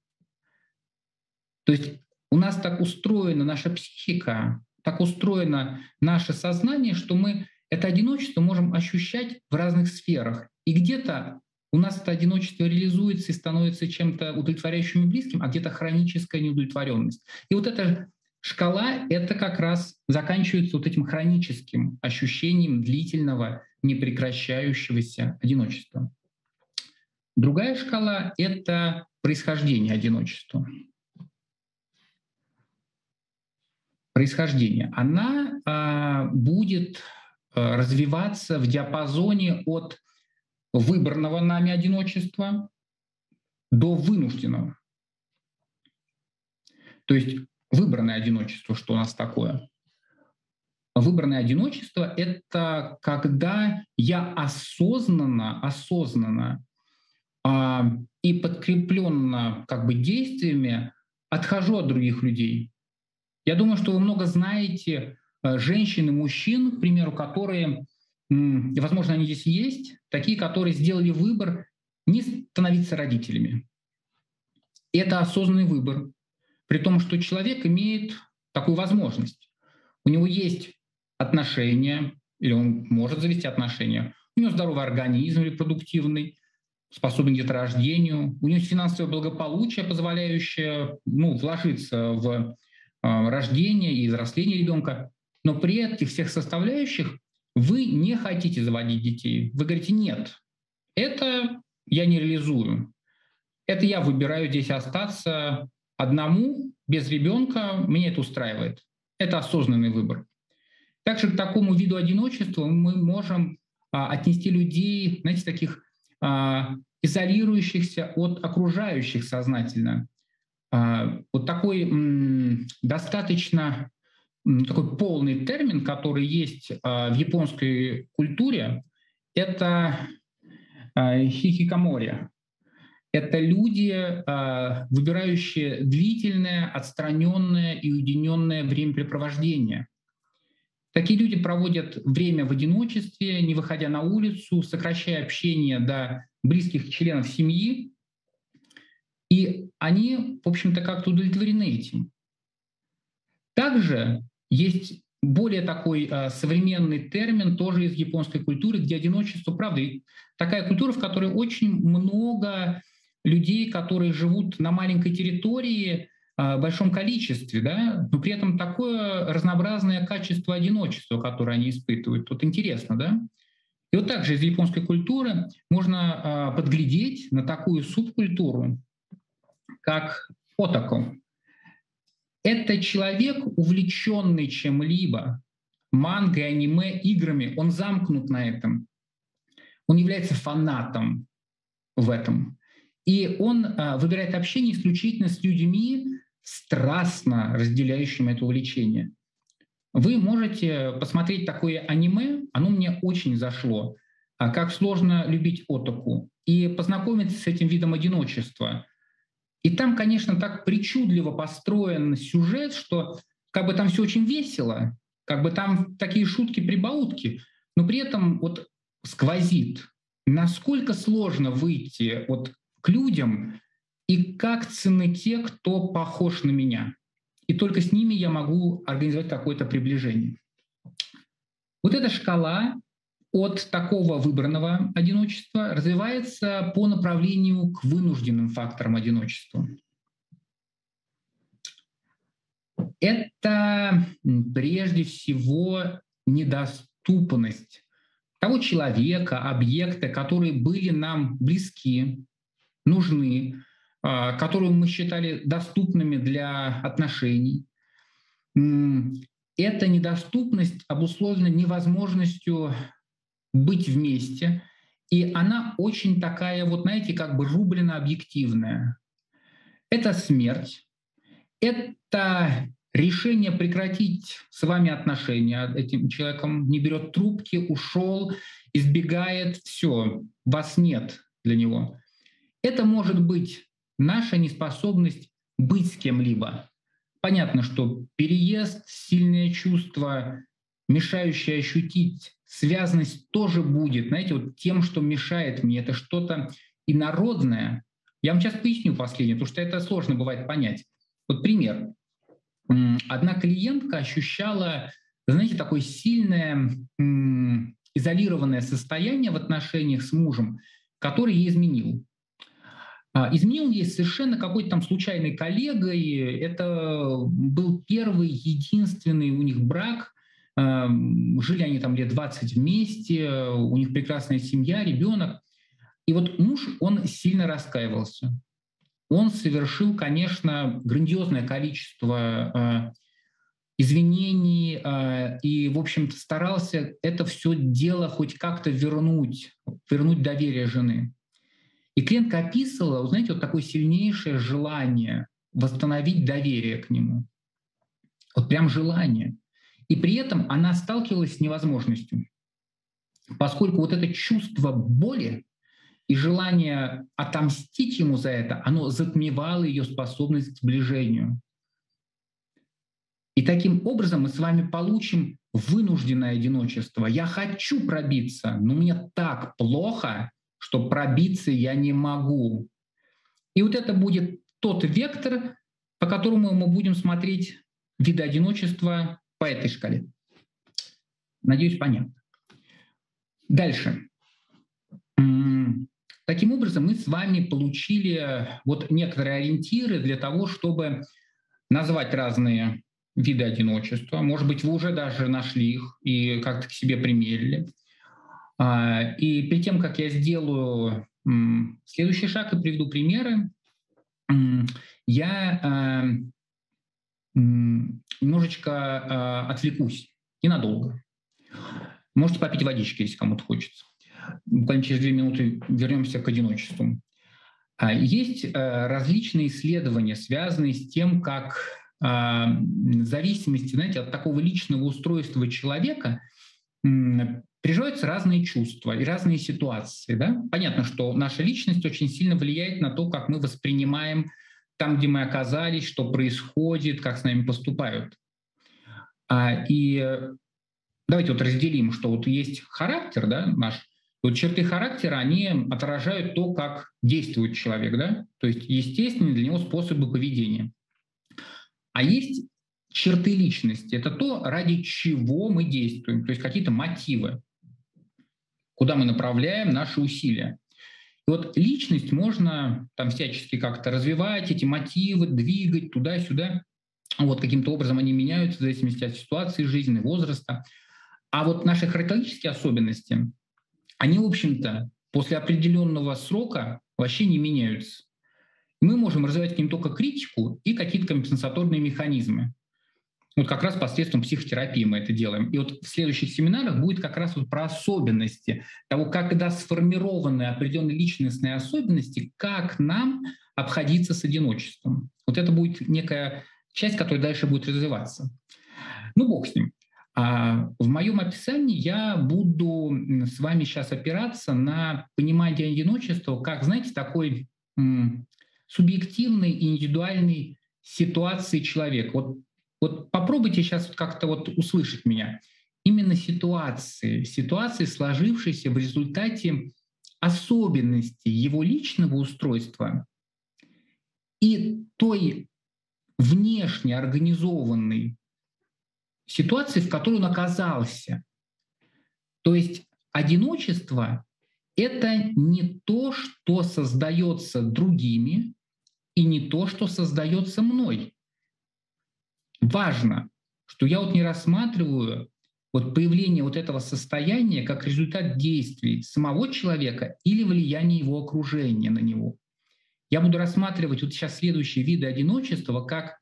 То есть у нас так устроена наша психика, так устроено наше сознание, что мы это одиночество можем ощущать в разных сферах. И где-то у нас это одиночество реализуется и становится чем-то удовлетворяющим и близким, а где-то хроническая неудовлетворенность. И вот эта шкала — это как раз заканчивается вот этим хроническим ощущением длительного непрекращающегося одиночества. Другая шкала — это происхождение одиночества. Происхождение. Она а, будет а, развиваться в диапазоне от выбранного нами одиночества до вынужденного. То есть выбранное одиночество, что у нас такое? Выбранное одиночество — это когда я осознанно, осознанно а, и подкрепленно как бы действиями отхожу от других людей. Я думаю, что вы много знаете э, женщин и мужчин, к примеру, которые, возможно, они здесь есть, такие, которые сделали выбор не становиться родителями. Это осознанный выбор, при том, что человек имеет такую возможность. У него есть отношения, или он может завести отношения, у него здоровый организм репродуктивный, способен к деторождению, у него финансовое благополучие, позволяющее ну, вложиться в э, рождение и взросление ребенка. Но при этих всех составляющих вы не хотите заводить детей. Вы говорите, нет, это я не реализую. Это я выбираю здесь остаться одному, без ребенка, мне это устраивает. Это осознанный выбор. Также к такому виду одиночества мы можем а, отнести людей, знаете, таких а, изолирующихся от окружающих сознательно. А, вот такой достаточно такой полный термин, который есть а, в японской культуре, это а, хихикамори. Это люди, выбирающие длительное, отстраненное и уединенное времяпрепровождение. Такие люди проводят время в одиночестве, не выходя на улицу, сокращая общение до близких членов семьи, и они, в общем-то, как-то удовлетворены этим. Также есть более такой э, современный термин тоже из японской культуры, где одиночество, правда, такая культура, в которой очень много людей, которые живут на маленькой территории, э, в большом количестве, да, но при этом такое разнообразное качество одиночества, которое они испытывают. Тут интересно, да? И вот также из японской культуры можно э, подглядеть на такую субкультуру, как отаку. Это человек, увлеченный чем-либо, мангой, аниме, играми, он замкнут на этом. Он является фанатом в этом. И он а, выбирает общение исключительно с людьми, страстно разделяющими это увлечение. Вы можете посмотреть такое аниме, оно мне очень зашло, а как сложно любить отоку, и познакомиться с этим видом одиночества – и там, конечно, так причудливо построен сюжет, что как бы там все очень весело, как бы там такие шутки-прибаутки, но при этом вот сквозит, насколько сложно выйти вот к людям и как цены те, кто похож на меня. И только с ними я могу организовать какое-то приближение. Вот эта шкала от такого выбранного одиночества развивается по направлению к вынужденным факторам одиночества. Это прежде всего недоступность того человека, объекта, которые были нам близки, нужны, а, которые мы считали доступными для отношений. Эта недоступность обусловлена невозможностью быть вместе. И она очень такая, вот знаете, как бы рублено объективная. Это смерть, это решение прекратить с вами отношения этим человеком, не берет трубки, ушел, избегает, все, вас нет для него. Это может быть наша неспособность быть с кем-либо. Понятно, что переезд, сильное чувство, мешающее ощутить связанность тоже будет, знаете, вот тем, что мешает мне, это что-то инородное. Я вам сейчас поясню последнее, потому что это сложно бывает понять. Вот пример. Одна клиентка ощущала, знаете, такое сильное изолированное состояние в отношениях с мужем, который ей изменил. А, изменил ей совершенно какой-то там случайный коллега, и это был первый, единственный у них брак, жили они там лет 20 вместе, у них прекрасная семья, ребенок. И вот муж, он сильно раскаивался. Он совершил, конечно, грандиозное количество э, извинений э, и, в общем-то, старался это все дело хоть как-то вернуть, вернуть доверие жены. И клиентка описывала, знаете, вот такое сильнейшее желание восстановить доверие к нему. Вот прям желание – и при этом она сталкивалась с невозможностью, поскольку вот это чувство боли и желание отомстить ему за это, оно затмевало ее способность к сближению. И таким образом мы с вами получим вынужденное одиночество. Я хочу пробиться, но мне так плохо, что пробиться я не могу. И вот это будет тот вектор, по которому мы будем смотреть виды одиночества по этой шкале. Надеюсь, понятно. Дальше. Таким образом, мы с вами получили вот некоторые ориентиры для того, чтобы назвать разные виды одиночества. Может быть, вы уже даже нашли их и как-то к себе примерили. А, и перед тем, как я сделаю следующий шаг и приведу примеры, я а, немножечко а, отвлекусь, ненадолго. Можете попить водички, если кому-то хочется. Буквально через две минуты вернемся к одиночеству. Есть различные исследования, связанные с тем, как в зависимости знаете, от такого личного устройства человека переживаются разные чувства и разные ситуации. Да? Понятно, что наша личность очень сильно влияет на то, как мы воспринимаем там, где мы оказались, что происходит, как с нами поступают. А, и давайте вот разделим, что вот есть характер да, наш, вот черты характера, они отражают то, как действует человек, да? то есть естественные для него способы поведения. А есть черты личности, это то, ради чего мы действуем, то есть какие-то мотивы куда мы направляем наши усилия. Вот личность можно там всячески как-то развивать, эти мотивы, двигать туда-сюда. Вот каким-то образом они меняются в зависимости от ситуации жизни, возраста. А вот наши характеристические особенности, они, в общем-то, после определенного срока вообще не меняются. Мы можем развивать к ним только критику и какие-то компенсаторные механизмы. Вот как раз посредством психотерапии мы это делаем. И вот в следующих семинарах будет как раз вот про особенности того, когда сформированы определенные личностные особенности, как нам обходиться с одиночеством. Вот это будет некая часть, которая дальше будет развиваться. Ну, бог с ним. А в моем описании я буду с вами сейчас опираться на понимание одиночества как, знаете, такой м, субъективной индивидуальной ситуации человека. Вот вот попробуйте сейчас как-то вот услышать меня. Именно ситуации, ситуации, сложившиеся в результате особенностей его личного устройства и той внешне организованной ситуации, в которой он оказался. То есть одиночество — это не то, что создается другими, и не то, что создается мной важно, что я вот не рассматриваю вот появление вот этого состояния как результат действий самого человека или влияния его окружения на него. Я буду рассматривать вот сейчас следующие виды одиночества как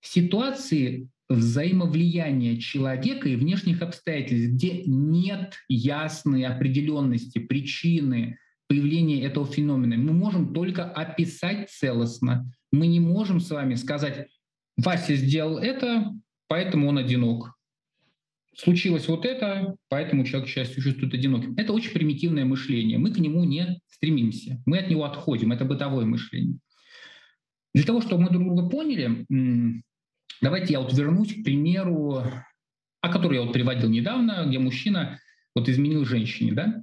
ситуации взаимовлияния человека и внешних обстоятельств, где нет ясной определенности, причины появления этого феномена. Мы можем только описать целостно. Мы не можем с вами сказать, Вася сделал это, поэтому он одинок. Случилось вот это, поэтому человек часто чувствует одиноким. Это очень примитивное мышление. Мы к нему не стремимся. Мы от него отходим. Это бытовое мышление. Для того, чтобы мы друг друга поняли, давайте я вот вернусь к примеру, о котором я вот приводил недавно, где мужчина вот изменил женщине, да?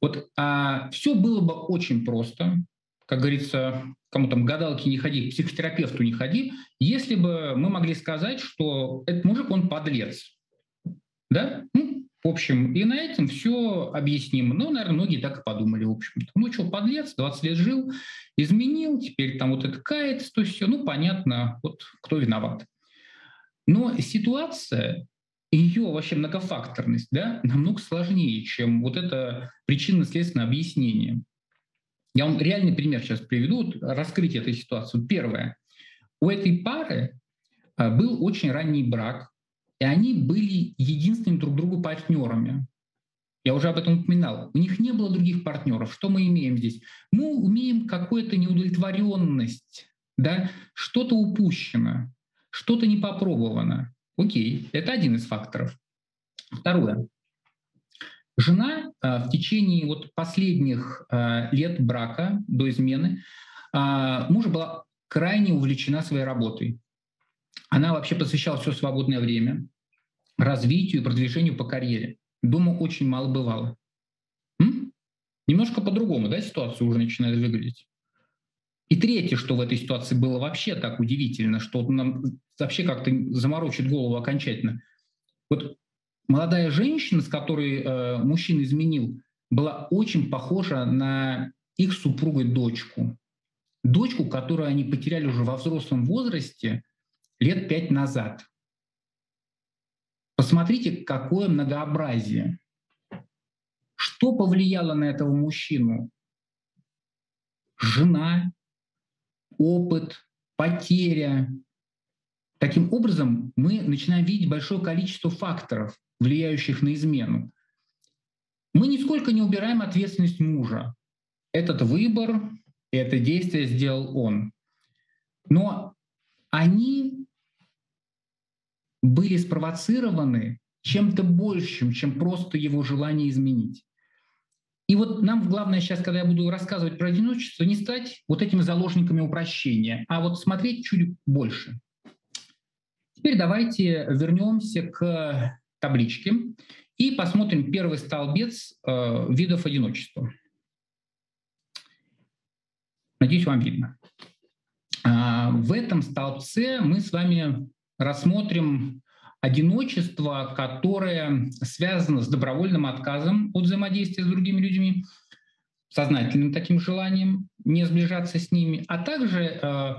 Вот а, все было бы очень просто как говорится, кому там гадалки не ходи, к психотерапевту не ходи, если бы мы могли сказать, что этот мужик, он подлец. Да? Ну, в общем, и на этом все объяснимо. Ну, наверное, многие так и подумали, в общем-то. Ну, что, подлец, 20 лет жил, изменил, теперь там вот это кается, то все, ну, понятно, вот кто виноват. Но ситуация, ее вообще многофакторность, да, намного сложнее, чем вот это причинно-следственное объяснение. Я вам реальный пример сейчас приведу, раскрытие этой ситуации. Первое. У этой пары а, был очень ранний брак, и они были единственными друг другу партнерами. Я уже об этом упоминал. У них не было других партнеров. Что мы имеем здесь? Мы умеем какую-то неудовлетворенность, да? что-то упущено, что-то не попробовано. Окей, это один из факторов. Второе. Жена а, в течение вот последних а, лет брака до измены а, мужа была крайне увлечена своей работой. Она вообще посвящала все свободное время развитию и продвижению по карьере. Дома очень мало бывало. М? Немножко по-другому, да, ситуация уже начинает выглядеть. И третье, что в этой ситуации было вообще так удивительно, что нам вообще как-то заморочит голову окончательно. Вот молодая женщина, с которой э, мужчина изменил, была очень похожа на их супругой дочку. Дочку, которую они потеряли уже во взрослом возрасте лет пять назад. Посмотрите, какое многообразие. Что повлияло на этого мужчину? Жена, опыт, потеря. Таким образом, мы начинаем видеть большое количество факторов, влияющих на измену. Мы нисколько не убираем ответственность мужа. Этот выбор, это действие сделал он. Но они были спровоцированы чем-то большим, чем просто его желание изменить. И вот нам главное сейчас, когда я буду рассказывать про одиночество, не стать вот этими заложниками упрощения, а вот смотреть чуть больше. Теперь давайте вернемся к табличке и посмотрим первый столбец э, видов одиночества. Надеюсь, вам видно. А, в этом столбце мы с вами рассмотрим одиночество, которое связано с добровольным отказом от взаимодействия с другими людьми, сознательным таким желанием не сближаться с ними, а также э,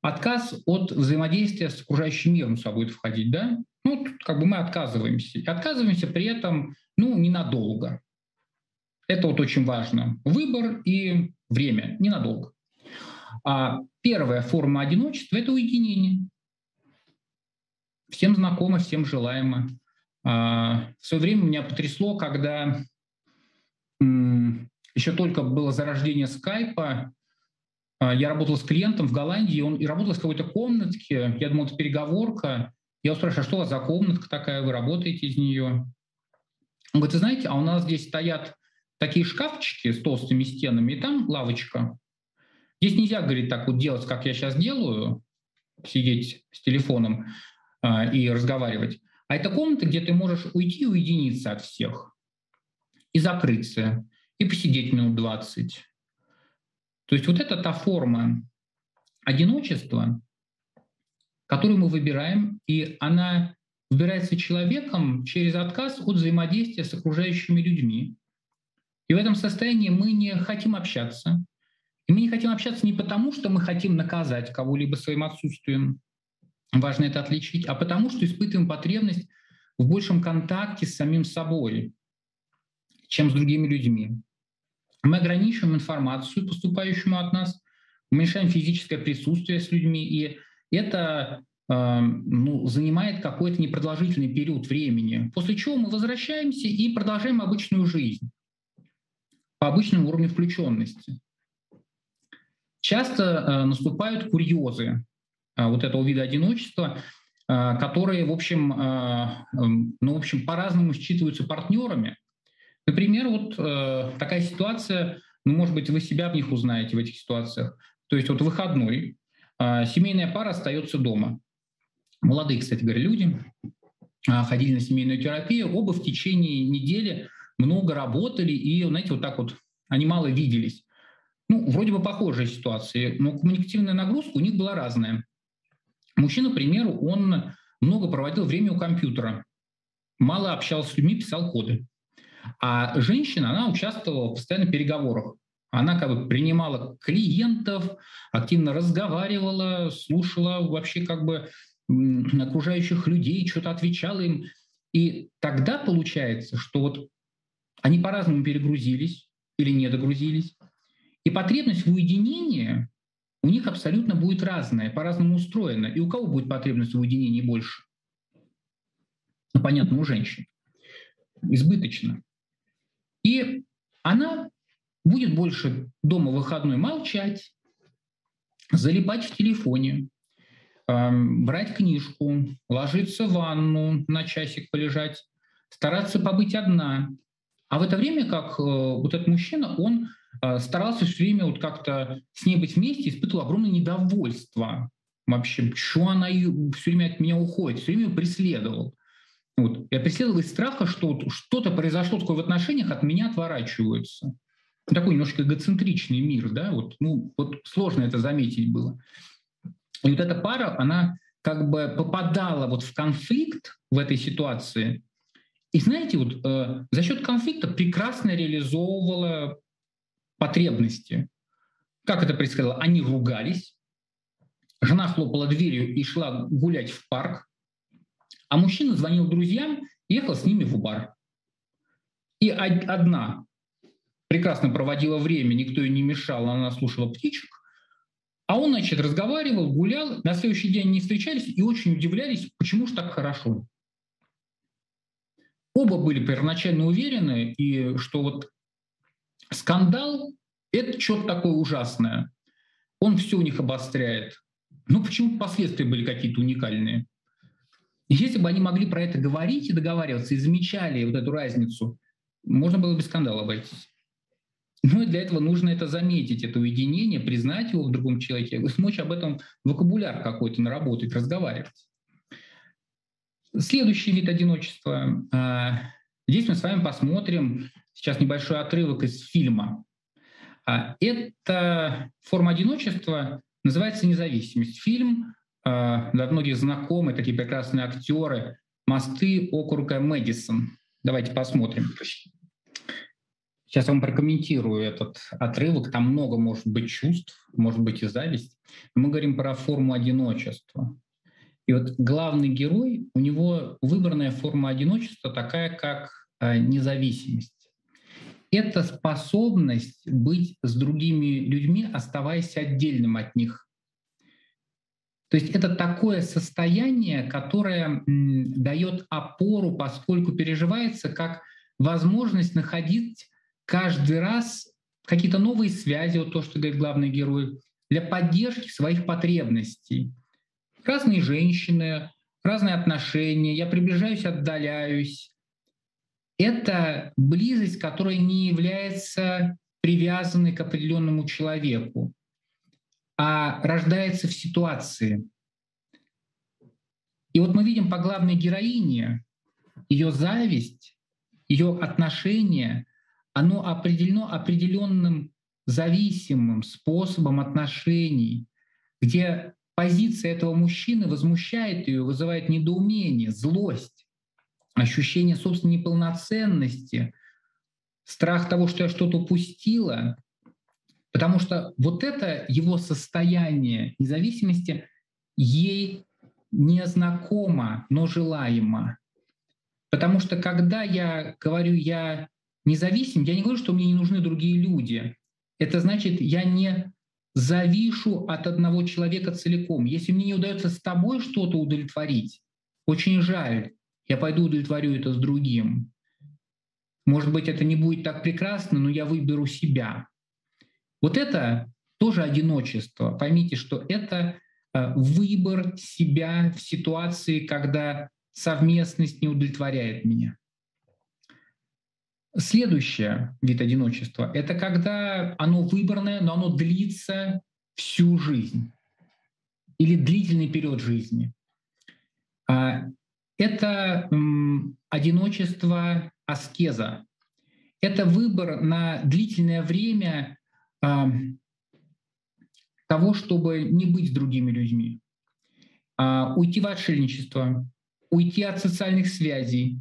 отказ от взаимодействия с окружающим миром сюда будет входить, да? Ну, тут как бы мы отказываемся. Отказываемся при этом, ну, ненадолго. Это вот очень важно. Выбор и время ненадолго. А первая форма одиночества – это уединение. Всем знакомо, всем желаемо. А, в свое время меня потрясло, когда еще только было зарождение скайпа, а, я работал с клиентом в Голландии, он и работал в какой-то комнатке, я думал, это переговорка. Я его спрашиваю, а что у вас за комнатка такая, вы работаете из нее? Он говорит, знаете, а у нас здесь стоят такие шкафчики с толстыми стенами, и там лавочка. Здесь нельзя, говорит, так вот делать, как я сейчас делаю, сидеть с телефоном а, и разговаривать. А это комната, где ты можешь уйти и уединиться от всех, и закрыться, и посидеть минут 20. То есть вот это та форма одиночества, которую мы выбираем, и она выбирается человеком через отказ от взаимодействия с окружающими людьми. И в этом состоянии мы не хотим общаться. И мы не хотим общаться не потому, что мы хотим наказать кого-либо своим отсутствием, важно это отличить, а потому что испытываем потребность в большем контакте с самим собой, чем с другими людьми. Мы ограничиваем информацию, поступающую от нас, уменьшаем физическое присутствие с людьми, и это э, ну, занимает какой-то непродолжительный период времени, после чего мы возвращаемся и продолжаем обычную жизнь по обычному уровню включенности. Часто э, наступают курьезы э, вот этого вида одиночества, которые, в общем, ну, в общем, по-разному считываются партнерами. Например, вот такая ситуация, ну, может быть, вы себя в них узнаете в этих ситуациях. То есть вот выходной, семейная пара остается дома. Молодые, кстати говоря, люди э, ходили на семейную терапию, оба в течение недели много работали, и, знаете, вот так вот они мало виделись. Ну, вроде бы похожие ситуации, но коммуникативная нагрузка у них была разная. Мужчина, к примеру, он много проводил время у компьютера, мало общался с людьми, писал коды. А женщина, она участвовала в постоянных переговорах. Она как бы принимала клиентов, активно разговаривала, слушала вообще как бы окружающих людей, что-то отвечала им. И тогда получается, что вот они по-разному перегрузились или не догрузились. И потребность в уединении у них абсолютно будет разная, по-разному устроена. И у кого будет потребность в уединении больше? Ну, понятно, у женщин. Избыточно. И она будет больше дома выходной молчать, залипать в телефоне, брать книжку, ложиться в ванну на часик полежать, стараться побыть одна. А в это время, как э, вот этот мужчина, он э, старался все время вот как-то с ней быть вместе, испытывал огромное недовольство. Вообще, что она все время от меня уходит, все время преследовал. Вот. Я преследовал из страха, что вот что-то произошло такое в отношениях, от меня отворачиваются. Такой немножко эгоцентричный мир, да, вот, ну, вот сложно это заметить было. И вот эта пара, она как бы попадала вот в конфликт в этой ситуации, и знаете, вот э, за счет конфликта прекрасно реализовывала потребности. Как это происходило? Они ругались, жена хлопала дверью и шла гулять в парк, А мужчина звонил друзьям, ехал с ними в бар. И одна прекрасно проводила время, никто ей не мешал, она слушала птичек, а он, значит, разговаривал, гулял, на следующий день не встречались и очень удивлялись, почему же так хорошо. Оба были первоначально уверены, и что вот скандал – это что-то такое ужасное. Он все у них обостряет. Но почему последствия были какие-то уникальные? Если бы они могли про это говорить и договариваться, и замечали вот эту разницу, можно было без скандала обойтись. Но для этого нужно это заметить, это уединение, признать его в другом человеке, смочь об этом вокабуляр какой-то наработать, разговаривать. Следующий вид одиночества. А, здесь мы с вами посмотрим сейчас небольшой отрывок из фильма. А, эта форма одиночества называется «Независимость». Фильм а, для многих знакомый, такие прекрасные актеры «Мосты округа Мэдисон». Давайте посмотрим. Сейчас я вам прокомментирую этот отрывок. Там много может быть чувств, может быть и зависть. Мы говорим про форму одиночества. И вот главный герой, у него выбранная форма одиночества такая, как э, независимость. Это способность быть с другими людьми, оставаясь отдельным от них. То есть это такое состояние, которое дает опору, поскольку переживается как возможность находить каждый раз какие-то новые связи, вот то, что говорит главный герой, для поддержки своих потребностей. Разные женщины, разные отношения, я приближаюсь, отдаляюсь. Это близость, которая не является привязанной к определенному человеку, а рождается в ситуации. И вот мы видим по главной героине ее зависть, ее отношения — оно определено определенным зависимым способом отношений, где позиция этого мужчины возмущает ее, вызывает недоумение, злость, ощущение собственной неполноценности, страх того, что я что-то упустила, потому что вот это его состояние независимости ей не знакомо, но желаемо. Потому что когда я говорю, я независим, я не говорю, что мне не нужны другие люди. Это значит, я не завишу от одного человека целиком. Если мне не удается с тобой что-то удовлетворить, очень жаль, я пойду удовлетворю это с другим. Может быть, это не будет так прекрасно, но я выберу себя. Вот это тоже одиночество. Поймите, что это э, выбор себя в ситуации, когда совместность не удовлетворяет меня. Следующее вид одиночества — это когда оно выбранное, но оно длится всю жизнь или длительный период жизни. А, это одиночество аскеза. Это выбор на длительное время а, того, чтобы не быть с другими людьми, а, уйти в отшельничество, уйти от социальных связей,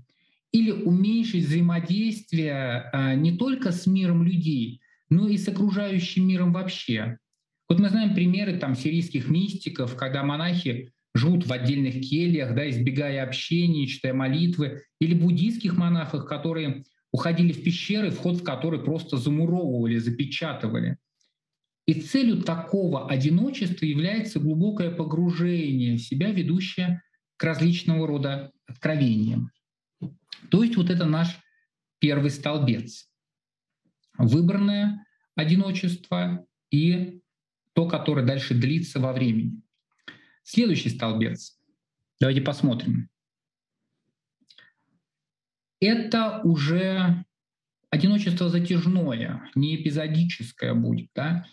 или уменьшить взаимодействие а, не только с миром людей, но и с окружающим миром вообще. Вот мы знаем примеры там сирийских мистиков, когда монахи живут в отдельных кельях, да, избегая общения, читая молитвы, или буддийских монахов, которые уходили в пещеры, вход в которые просто замуровывали, запечатывали. И целью такого одиночества является глубокое погружение в себя, ведущее к различного рода откровениям. То есть вот это наш первый столбец. Выбранное одиночество и то, которое дальше длится во времени. Следующий столбец. Давайте посмотрим. Это уже одиночество затяжное, не эпизодическое будет, да?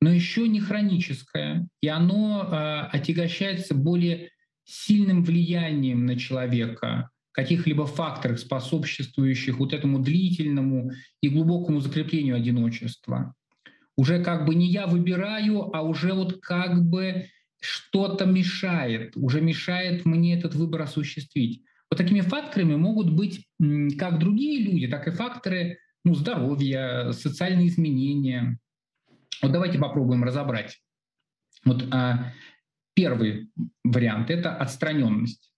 но еще не хроническое, и оно э, отягощается более сильным влиянием на человека, каких-либо факторах, способствующих вот этому длительному и глубокому закреплению одиночества. Уже как бы не я выбираю, а уже вот как бы что-то мешает, уже мешает мне этот выбор осуществить. Вот такими факторами могут быть как другие люди, так и факторы ну, здоровья, социальные изменения. Вот давайте попробуем разобрать. Вот а, первый вариант – это отстраненность.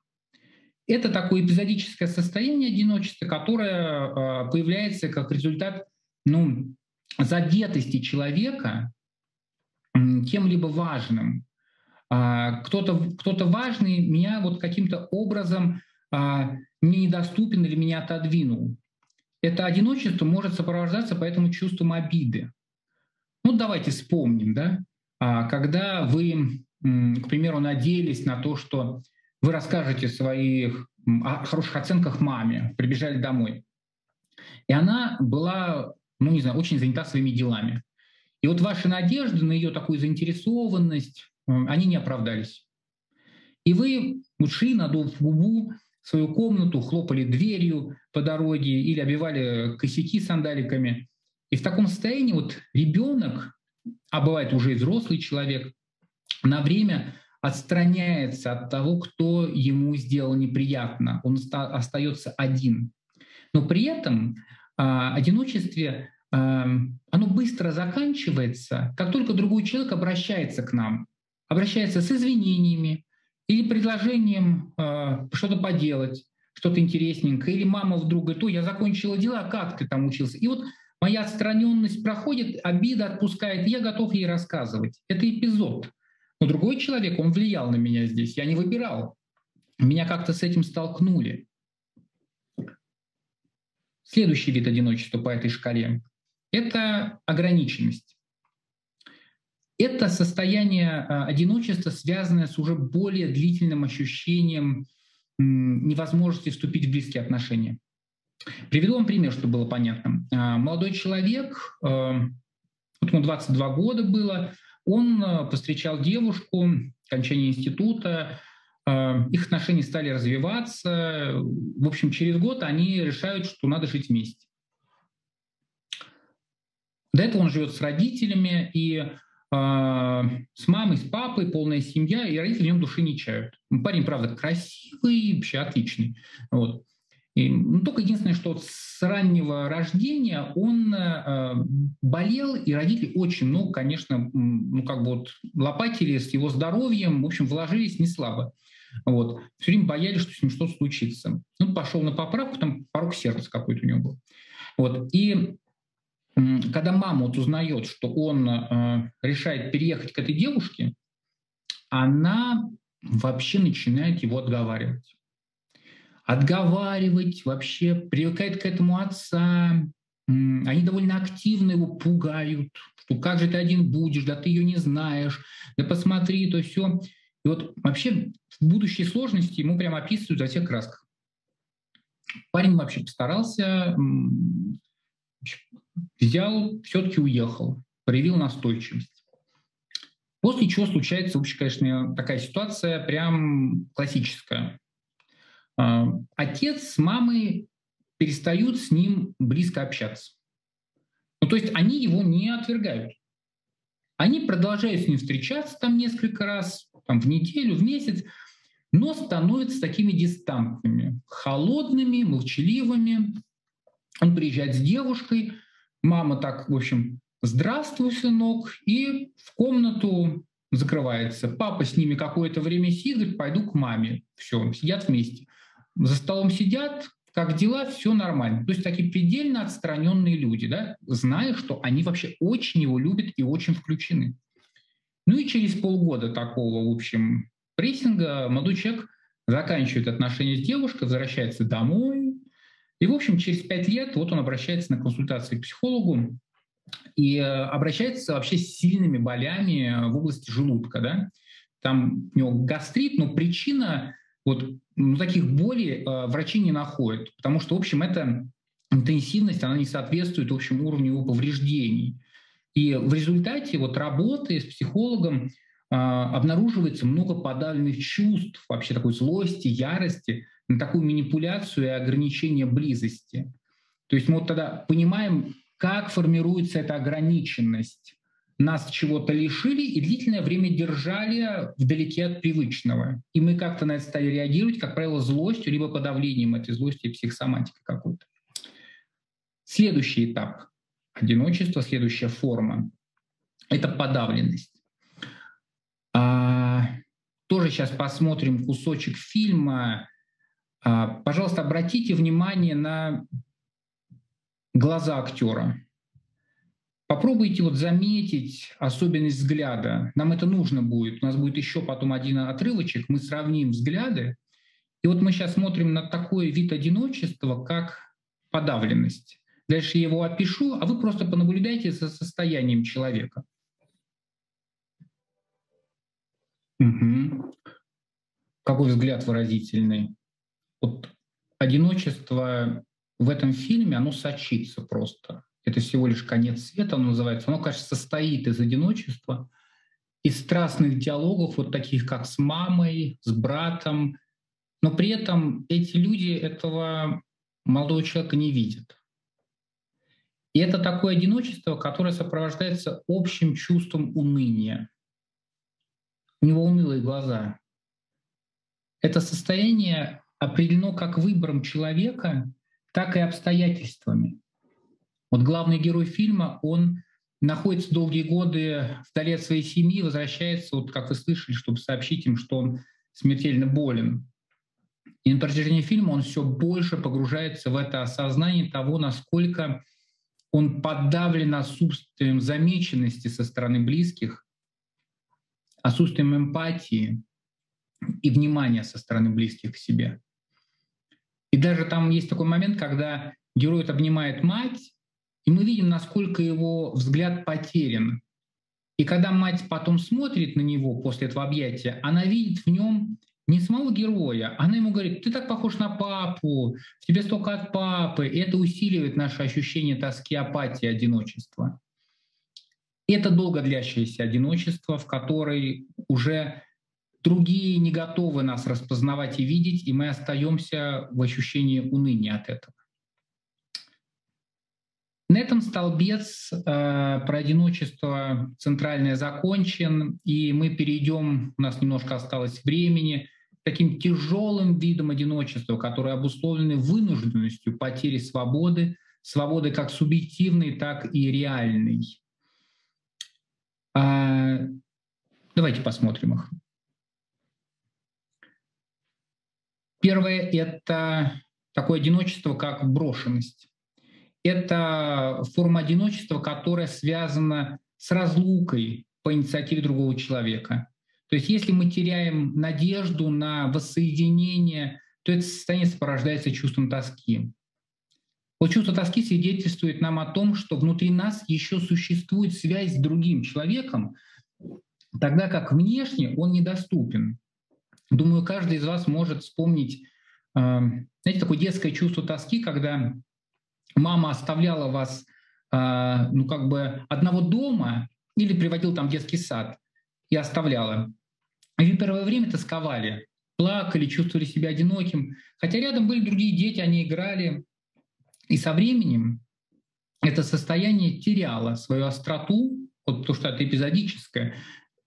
Это такое эпизодическое состояние одиночества, которое появляется как результат ну, задетости человека кем-либо важным. Кто-то кто важный меня вот каким-то образом мне недоступен или меня отодвинул. Это одиночество может сопровождаться поэтому чувством обиды. Ну, давайте вспомним, да, когда вы, к примеру, надеялись на то, что вы расскажете своих о хороших оценках маме, прибежали домой. И она была, ну не знаю, очень занята своими делами. И вот ваши надежды на ее такую заинтересованность, они не оправдались. И вы ушли, надув губу, в свою комнату, хлопали дверью по дороге или обивали косяки сандаликами. И в таком состоянии вот ребенок, а бывает уже и взрослый человек, на время отстраняется от того, кто ему сделал неприятно. Он остается один. Но при этом а, одиночестве а, оно быстро заканчивается, как только другой человек обращается к нам, обращается с извинениями или предложением а, что-то поделать, что-то интересненькое, или мама вдруг говорит, ой, я закончила дела, как ты там учился? И вот моя отстраненность проходит, обида отпускает, я готов ей рассказывать. Это эпизод. Но другой человек, он влиял на меня здесь, я не выбирал. Меня как-то с этим столкнули. Следующий вид одиночества по этой шкале – это ограниченность. Это состояние а, одиночества, связанное с уже более длительным ощущением невозможности вступить в близкие отношения. Приведу вам пример, чтобы было понятно. А, молодой человек, а, вот ему 22 года было, он э, повстречал девушку, окончание института, э, их отношения стали развиваться. В общем, через год они решают, что надо жить вместе. До этого он живет с родителями, и э, с мамой, с папой, полная семья, и родители в нем души не чают. Парень, правда, красивый, вообще отличный. Вот. И, ну, только единственное, что с раннего рождения он э, болел, и родители очень много, конечно, ну как бы вот лопатили с его здоровьем, в общем, вложились не слабо. Вот. Все время боялись, что с ним что-то случится. Ну, пошел на поправку, там порог сердца какой-то у него был. Вот. И когда мама вот узнает, что он э, решает переехать к этой девушке, она вообще начинает его отговаривать отговаривать, вообще привыкает к этому отца. Они довольно активно его пугают, что как же ты один будешь, да ты ее не знаешь, да посмотри, то все. И вот вообще в будущей сложности ему прямо описывают во всех красках. Парень вообще постарался, взял, все-таки уехал, проявил настойчивость. После чего случается, вообще, конечно, такая ситуация прям классическая. А, отец с мамой перестают с ним близко общаться. Ну, то есть они его не отвергают. Они продолжают с ним встречаться там несколько раз, там, в неделю, в месяц, но становятся такими дистантными, холодными, молчаливыми. Он приезжает с девушкой, мама так, в общем, здравствуй, сынок, и в комнату закрывается. Папа с ними какое-то время сидит, пойду к маме. Все, сидят вместе за столом сидят, как дела, все нормально. То есть такие предельно отстраненные люди, да, зная, что они вообще очень его любят и очень включены. Ну и через полгода такого, в общем, прессинга молодой человек заканчивает отношения с девушкой, возвращается домой. И, в общем, через пять лет вот он обращается на консультации к психологу и э, обращается вообще с сильными болями в области желудка. Да? Там у него гастрит, но причина вот ну, таких болей э, врачи не находят, потому что, в общем, эта интенсивность, она не соответствует, в общем, уровню его повреждений. И в результате вот работы с психологом э, обнаруживается много подавленных чувств, вообще такой злости, ярости, на такую манипуляцию и ограничение близости. То есть мы вот тогда понимаем, как формируется эта ограниченность нас чего-то лишили и длительное время держали вдалеке от привычного. И мы как-то на это стали реагировать, как правило, злостью, либо подавлением этой злости, психосоматикой какой-то. Следующий этап одиночества, следующая форма – это подавленность. А, тоже сейчас посмотрим кусочек фильма. А, пожалуйста, обратите внимание на глаза актера. Попробуйте вот заметить особенность взгляда. Нам это нужно будет. У нас будет еще потом один отрывочек. Мы сравним взгляды. И вот мы сейчас смотрим на такой вид одиночества, как подавленность. Дальше я его опишу, а вы просто понаблюдайте за состоянием человека. Угу. Какой взгляд выразительный. Вот одиночество в этом фильме, оно сочится просто. Это всего лишь конец света, оно называется. Оно, кажется, состоит из одиночества, из страстных диалогов, вот таких, как с мамой, с братом. Но при этом эти люди этого молодого человека не видят. И это такое одиночество, которое сопровождается общим чувством уныния. У него унылые глаза. Это состояние определено как выбором человека, так и обстоятельствами. Вот главный герой фильма, он находится долгие годы вдали от своей семьи, возвращается, вот как вы слышали, чтобы сообщить им, что он смертельно болен. И на протяжении фильма он все больше погружается в это осознание того, насколько он подавлен отсутствием замеченности со стороны близких, отсутствием эмпатии и внимания со стороны близких к себе. И даже там есть такой момент, когда герой обнимает мать, и мы видим, насколько его взгляд потерян. И когда мать потом смотрит на него после этого объятия, она видит в нем не самого героя. Она ему говорит, ты так похож на папу, в тебе столько от папы. И это усиливает наше ощущение тоски, апатии, одиночества. Это долго длящееся одиночество, в которой уже другие не готовы нас распознавать и видеть, и мы остаемся в ощущении уныния от этого. На этом столбец э, про одиночество центральное закончен, и мы перейдем, у нас немножко осталось времени, таким тяжелым видом одиночества, которое обусловлено вынужденностью потери свободы, свободы как субъективной, так и реальной. А, давайте посмотрим их. Первое — это такое одиночество, как брошенность это форма одиночества, которая связана с разлукой по инициативе другого человека. То есть если мы теряем надежду на воссоединение, то это состояние порождается чувством тоски. Вот чувство тоски свидетельствует нам о том, что внутри нас еще существует связь с другим человеком, тогда как внешне он недоступен. Думаю, каждый из вас может вспомнить, э, знаете, такое детское чувство тоски, когда мама оставляла вас, э, ну, как бы одного дома или приводил там детский сад и оставляла. И вы первое время тосковали, плакали, чувствовали себя одиноким. Хотя рядом были другие дети, они играли. И со временем это состояние теряло свою остроту, вот то, что это эпизодическое,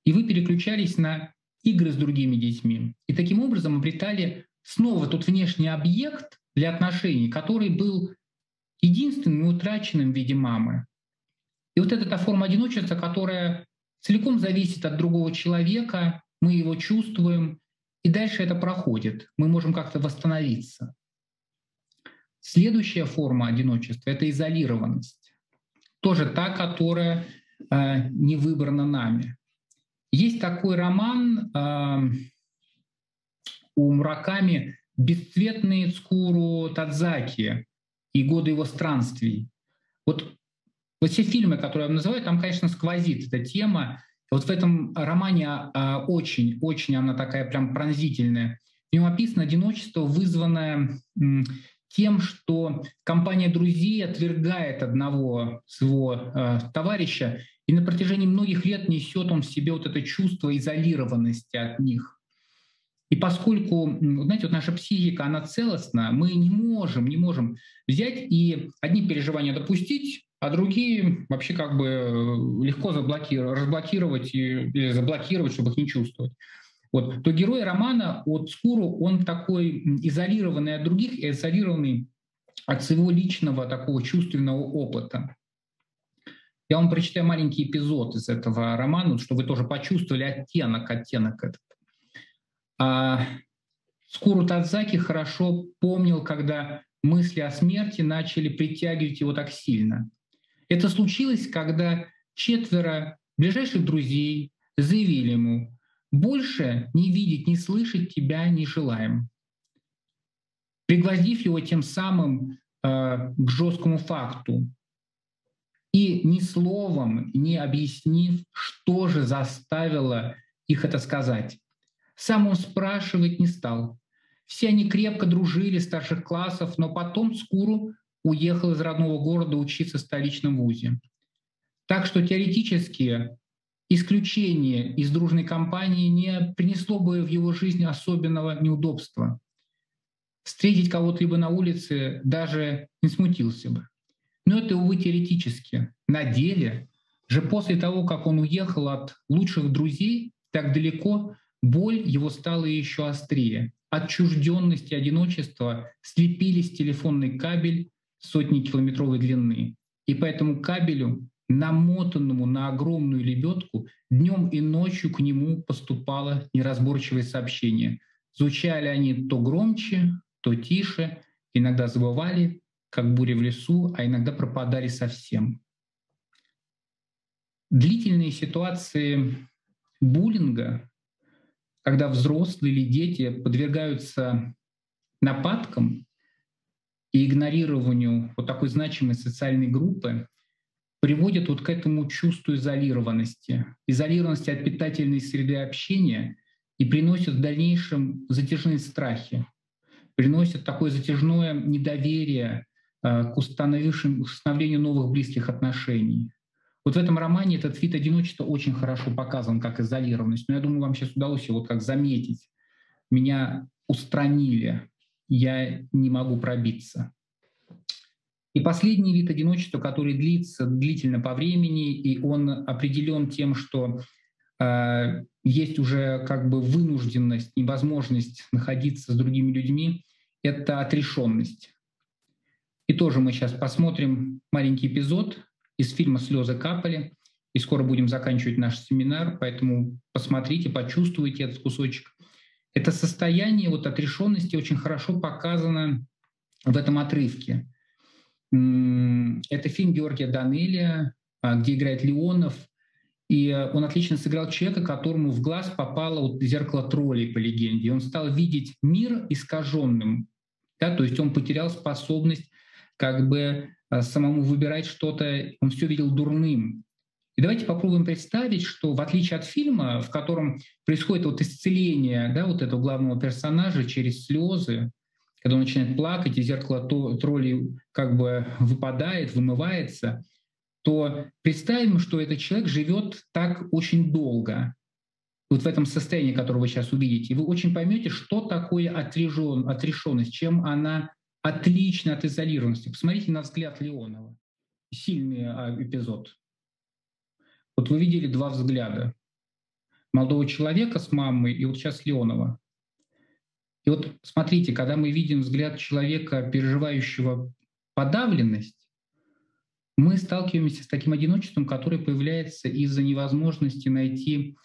и вы переключались на игры с другими детьми. И таким образом обретали снова тот внешний объект для отношений, который был единственным и утраченным в виде мамы. И вот это та форма одиночества, которая целиком зависит от другого человека, мы его чувствуем, и дальше это проходит. Мы можем как-то восстановиться. Следующая форма одиночества — это изолированность. Тоже та, которая э, не выбрана нами. Есть такой роман э, у Мураками «Бесцветные Цкуру Тадзаки», и годы его странствий. Вот, вот все фильмы, которые я называю, там, конечно, сквозит эта тема. Вот в этом романе очень-очень а, она такая прям пронзительная. В нем описано одиночество, вызванное тем, что компания друзей отвергает одного своего э, товарища, и на протяжении многих лет несет он в себе вот это чувство изолированности от них. И поскольку, знаете, вот наша психика, она целостна, мы не можем, не можем взять и одни переживания допустить, а другие вообще как бы э, легко заблокировать, разблокировать или заблокировать, чтобы их не чувствовать. Вот. То герой романа от Скуру, он такой изолированный от других и изолированный от своего личного такого чувственного опыта. Я вам прочитаю маленький эпизод из этого романа, чтобы вы тоже почувствовали оттенок, оттенок этот. А, Скуру Тадзаки хорошо помнил, когда мысли о смерти начали притягивать его так сильно. Это случилось, когда четверо ближайших друзей заявили ему, больше не видеть, не слышать тебя не желаем. Пригвоздив его тем самым э, к жесткому факту и ни словом не объяснив, что же заставило их это сказать. Сам он спрашивать не стал. Все они крепко дружили старших классов, но потом Скуру уехал из родного города учиться в столичном вузе. Так что теоретически исключение из дружной компании не принесло бы в его жизни особенного неудобства. Встретить кого-то либо на улице даже не смутился бы. Но это, увы, теоретически. На деле же после того, как он уехал от лучших друзей так далеко, боль его стала еще острее. Отчужденность и одиночество слепились телефонный кабель сотни километровой длины. И по этому кабелю намотанному на огромную лебедку, днем и ночью к нему поступало неразборчивое сообщение. Звучали они то громче, то тише, иногда забывали, как буря в лесу, а иногда пропадали совсем. Длительные ситуации буллинга, когда взрослые или дети подвергаются нападкам и игнорированию вот такой значимой социальной группы, приводит вот к этому чувству изолированности, изолированности от питательной среды общения и приносит в дальнейшем затяжные страхи, приносит такое затяжное недоверие э, к установлению новых близких отношений. Вот в этом романе этот вид одиночества очень хорошо показан как изолированность. Но я думаю, вам сейчас удалось его как заметить. Меня устранили, я не могу пробиться. И последний вид одиночества, который длится длительно по времени, и он определен тем, что э, есть уже как бы вынужденность, невозможность находиться с другими людьми, это отрешенность. И тоже мы сейчас посмотрим маленький эпизод из фильма «Слезы капали», и скоро будем заканчивать наш семинар, поэтому посмотрите, почувствуйте этот кусочек. Это состояние вот отрешенности очень хорошо показано в этом отрывке. Это фильм Георгия Данелия, а, где играет Леонов, и он отлично сыграл человека, которому в глаз попало вот зеркало троллей, по легенде. И он стал видеть мир искаженным. Да? То есть он потерял способность как бы а, самому выбирать что-то, он все видел дурным. И давайте попробуем представить, что в отличие от фильма, в котором происходит вот исцеление да, вот этого главного персонажа через слезы, когда он начинает плакать, и зеркало тролли как бы выпадает, вымывается, то представим, что этот человек живет так очень долго, вот в этом состоянии, которое вы сейчас увидите, вы очень поймете, что такое отрешен, отрешенность, чем она отлична от изолированности. Посмотрите на взгляд Леонова. Сильный а, эпизод. Вот вы видели два взгляда. Молодого человека с мамой и вот сейчас Леонова. И вот смотрите, когда мы видим взгляд человека, переживающего подавленность, мы сталкиваемся с таким одиночеством, которое появляется из-за невозможности найти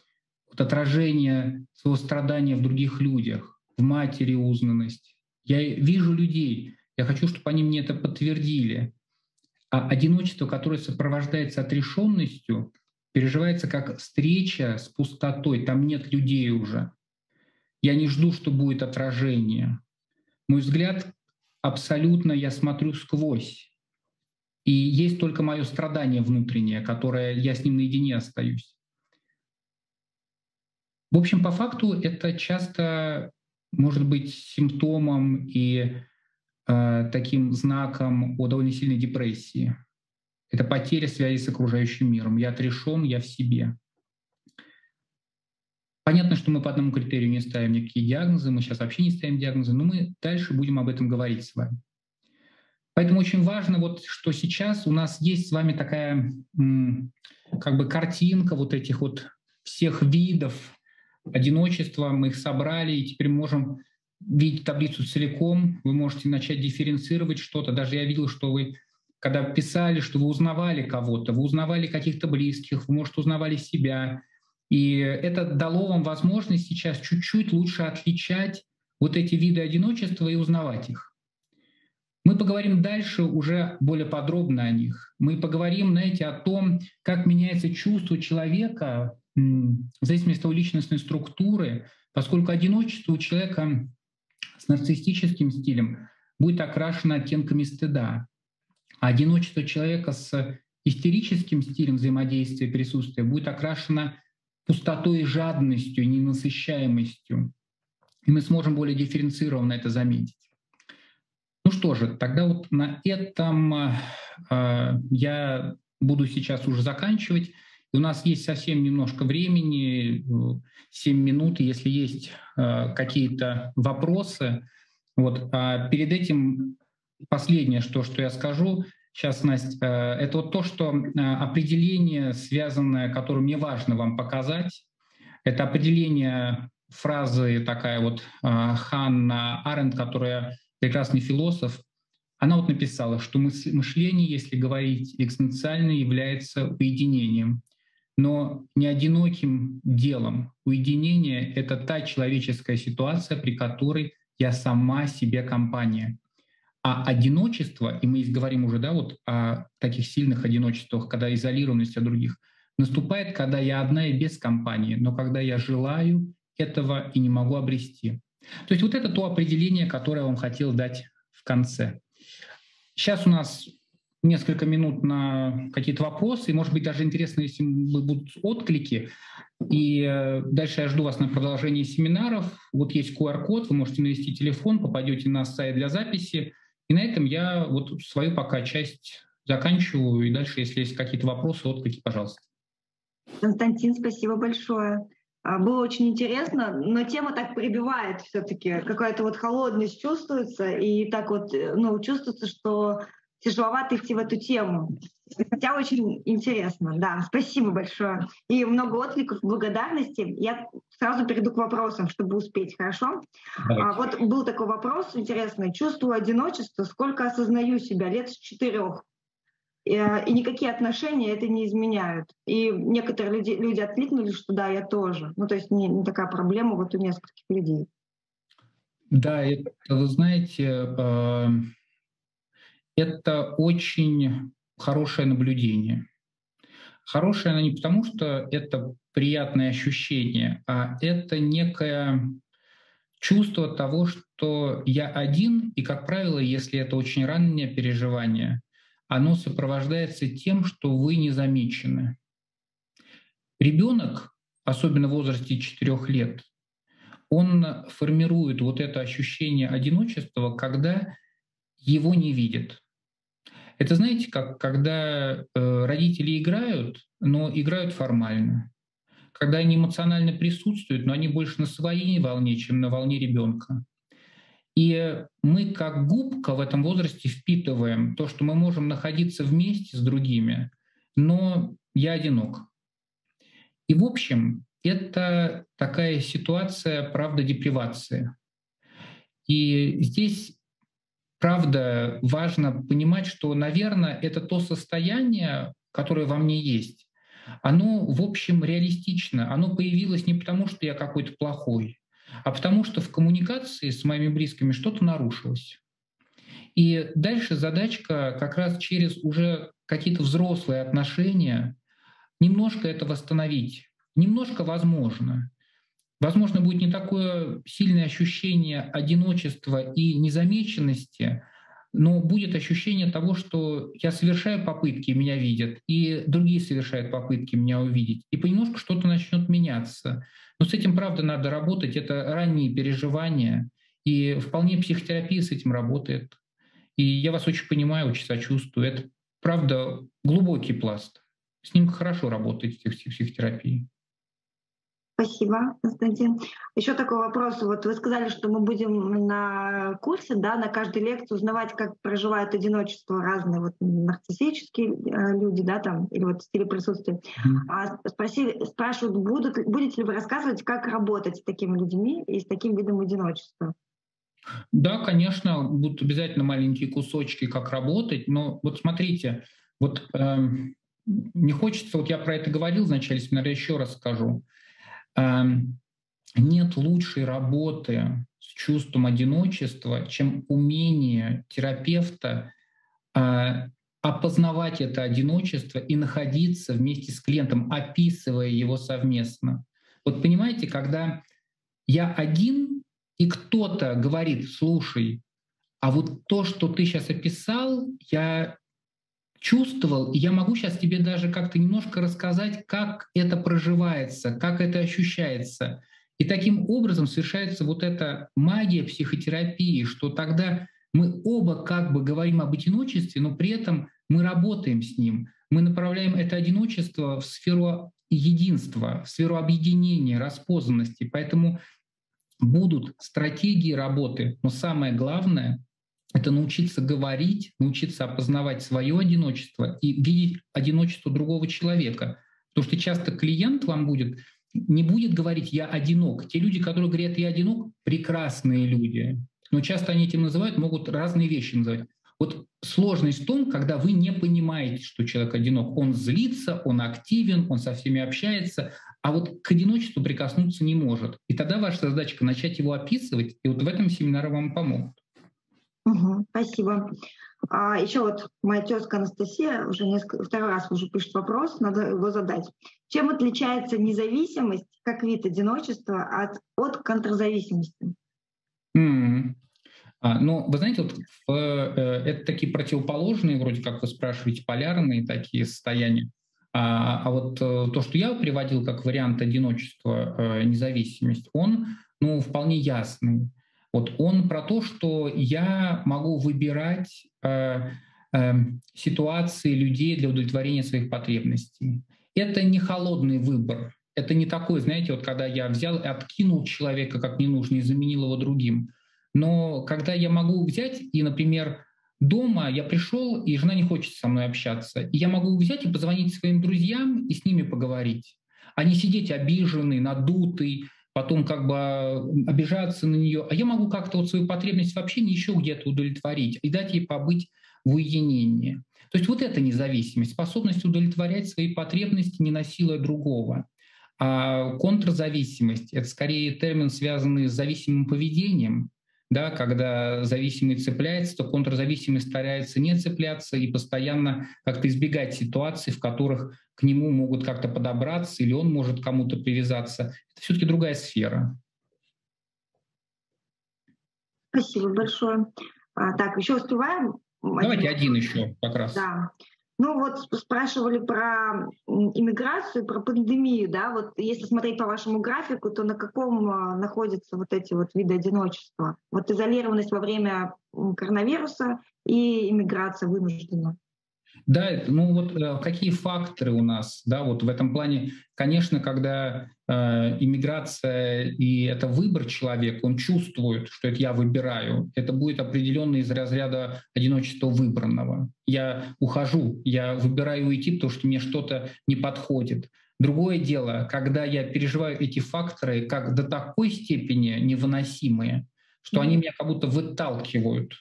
вот отражение своего страдания в других людях, в матери узнанность. Я вижу людей, я хочу, чтобы они мне это подтвердили. А одиночество, которое сопровождается отрешенностью, переживается как встреча с пустотой, там нет людей уже. Я не жду, что будет отражение. Мой взгляд абсолютно, я смотрю сквозь. И есть только мое страдание внутреннее, которое я с ним наедине остаюсь. В общем, по факту это часто может быть симптомом и э, таким знаком о довольно сильной депрессии. Это потеря связи с окружающим миром. Я отрешен, я в себе. Понятно, что мы по одному критерию не ставим никакие диагнозы, мы сейчас вообще не ставим диагнозы, но мы дальше будем об этом говорить с вами. Поэтому очень важно, вот, что сейчас у нас есть с вами такая как бы картинка вот этих вот всех видов одиночества, мы их собрали, и теперь можем видеть таблицу целиком, вы можете начать дифференцировать что-то. Даже я видел, что вы, когда писали, что вы узнавали кого-то, вы узнавали каких-то близких, вы, может, узнавали себя, и это дало вам возможность сейчас чуть-чуть лучше отличать вот эти виды одиночества и узнавать их. Мы поговорим дальше уже более подробно о них. Мы поговорим, знаете, о том, как меняется чувство человека в зависимости от личностной структуры, поскольку одиночество у человека с нарциссическим стилем будет окрашено оттенками стыда, а одиночество человека с истерическим стилем взаимодействия и присутствия будет окрашено пустотой и жадностью, ненасыщаемостью. И мы сможем более дифференцированно это заметить. Ну что же, тогда вот на этом э, я буду сейчас уже заканчивать. У нас есть совсем немножко времени, 7 минут, если есть э, какие-то вопросы. Вот. А перед этим последнее, что, что я скажу, сейчас, Настя, э, это вот то, что э, определение, связанное, которое мне важно вам показать, это определение фразы такая вот э, Ханна Аренд, которая прекрасный философ, она вот написала, что мышление, если говорить экзистенциально, является уединением, но не одиноким делом. Уединение — это та человеческая ситуация, при которой я сама себе компания. А одиночество, и мы говорим уже да, вот о таких сильных одиночествах, когда изолированность от других, наступает, когда я одна и без компании, но когда я желаю этого и не могу обрести. То есть вот это то определение, которое я вам хотел дать в конце. Сейчас у нас несколько минут на какие-то вопросы, и, может быть, даже интересно, если будут отклики. И э, дальше я жду вас на продолжение семинаров. Вот есть QR-код, вы можете навести телефон, попадете на сайт для записи. И на этом я вот свою пока часть заканчиваю. И дальше, если есть какие-то вопросы, отклики, пожалуйста. Константин, спасибо большое. А, было очень интересно, но тема так прибивает все-таки, какая-то вот холодность чувствуется, и так вот, э, ну, чувствуется, что тяжеловато идти в эту тему. Хотя очень интересно, да, спасибо большое. И много откликов, благодарности. Я сразу перейду к вопросам, чтобы успеть, хорошо? А, вот был такой вопрос интересный. Чувствую одиночество, сколько осознаю себя? Лет с четырех. Э, и никакие отношения это не изменяют. И некоторые люди, люди откликнули, что да, я тоже. Ну, то есть не, не такая проблема вот у нескольких людей. Да, это, вы знаете, э, это очень хорошее наблюдение. Хорошее оно не потому, что это приятное ощущение, а это некое чувство того, что я один, и, как правило, если это очень раннее переживание, оно сопровождается тем, что вы не замечены. Ребенок, особенно в возрасте 4 лет, он формирует вот это ощущение одиночества, когда его не видят. Это знаете, как когда э, родители играют, но играют формально. Когда они эмоционально присутствуют, но они больше на своей волне, чем на волне ребенка. И мы как губка в этом возрасте впитываем то, что мы можем находиться вместе с другими, но я одинок. И в общем, это такая ситуация, правда, депривации. И здесь, правда, важно понимать, что, наверное, это то состояние, которое во мне есть, оно, в общем, реалистично. Оно появилось не потому, что я какой-то плохой, а потому что в коммуникации с моими близкими что-то нарушилось. И дальше задачка как раз через уже какие-то взрослые отношения немножко это восстановить. Немножко возможно. Возможно, будет не такое сильное ощущение одиночества и незамеченности, но будет ощущение того, что я совершаю попытки, меня видят, и другие совершают попытки меня увидеть. И понемножку что-то начнет меняться. Но с этим, правда, надо работать. Это ранние переживания. И вполне психотерапия с этим работает. И я вас очень понимаю, очень сочувствую. Это, правда, глубокий пласт. С ним хорошо работать в психотерапии. Спасибо, Константин. Еще такой вопрос. Вот вы сказали, что мы будем на курсе, да, на каждой лекции узнавать, как проживают одиночество разные вот нарциссические э, люди, да, там, или вот стили присутствия. Mm-hmm. А спросили, спрашивают, будут, будете ли вы рассказывать, как работать с такими людьми и с таким видом одиночества? Да, конечно, будут обязательно маленькие кусочки, как работать, но вот смотрите, вот э, не хочется, вот я про это говорил в начале семинара, еще раз скажу. Эм, нет лучшей работы с чувством одиночества, чем умение терапевта э, опознавать это одиночество и находиться вместе с клиентом, описывая его совместно. Вот понимаете, когда я один, и кто-то говорит, слушай, а вот то, что ты сейчас описал, я чувствовал, и я могу сейчас тебе даже как-то немножко рассказать, как это проживается, как это ощущается. И таким образом совершается вот эта магия психотерапии, что тогда мы оба как бы говорим об одиночестве, но при этом мы работаем с ним. Мы направляем это одиночество в сферу единства, в сферу объединения, распознанности. Поэтому будут стратегии работы, но самое главное — это научиться говорить, научиться опознавать свое одиночество и видеть одиночество другого человека. Потому что часто клиент вам будет не будет говорить «я одинок». Те люди, которые говорят «я одинок», прекрасные люди. Но часто они этим называют, могут разные вещи называть. Вот сложность в том, когда вы не понимаете, что человек одинок. Он злится, он активен, он со всеми общается, а вот к одиночеству прикоснуться не может. И тогда ваша задачка начать его описывать, и вот в этом семинары вам помогут. Спасибо. А еще вот моя тезка Анастасия уже несколько, второй раз уже пишет вопрос, надо его задать. Чем отличается независимость как вид одиночества от, от контрзависимости? Mm. А, ну, вы знаете, вот в, э, это такие противоположные, вроде как вы спрашиваете, полярные такие состояния. А, а вот э, то, что я приводил как вариант одиночества, э, независимость, он ну, вполне ясный. Вот он про то, что я могу выбирать э, э, ситуации людей для удовлетворения своих потребностей. Это не холодный выбор. Это не такой, знаете, вот когда я взял и откинул человека как ненужный и заменил его другим. Но когда я могу взять и, например, дома я пришел, и жена не хочет со мной общаться, и я могу взять и позвонить своим друзьям и с ними поговорить, а не сидеть обиженный, надутый, потом как бы обижаться на нее. А я могу как-то вот свою потребность в общении еще где-то удовлетворить и дать ей побыть в уединении. То есть вот эта независимость, способность удовлетворять свои потребности, не насилуя другого. А контрзависимость — это скорее термин, связанный с зависимым поведением, да, когда зависимый цепляется, то контрзависимый старается не цепляться и постоянно как-то избегать ситуаций, в которых к нему могут как-то подобраться или он может кому-то привязаться. Это все-таки другая сфера. Спасибо большое. А, так, еще успеваем? Давайте один еще как раз. Да. Ну вот спрашивали про иммиграцию, про пандемию, да, вот если смотреть по вашему графику, то на каком а, находятся вот эти вот виды одиночества? Вот изолированность во время коронавируса и иммиграция вынуждена. Да, ну вот э, какие факторы у нас, да, вот в этом плане, конечно, когда э, иммиграция и это выбор человека, он чувствует, что это я выбираю, это будет определенно из разряда одиночества выбранного. Я ухожу, я выбираю уйти, потому что мне что-то не подходит. Другое дело, когда я переживаю эти факторы как до такой степени невыносимые, что они меня как будто выталкивают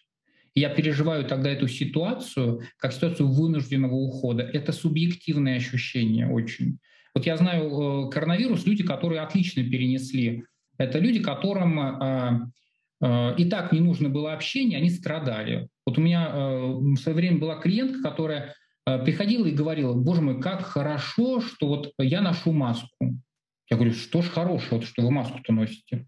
я переживаю тогда эту ситуацию как ситуацию вынужденного ухода. Это субъективное ощущение очень. Вот я знаю э, коронавирус, люди, которые отлично перенесли. Это люди, которым э, э, и так не нужно было общение, они страдали. Вот у меня в свое время была клиентка, которая приходила и говорила, боже мой, как хорошо, что вот я ношу маску. Я говорю, что ж хорошего, что вы маску-то носите?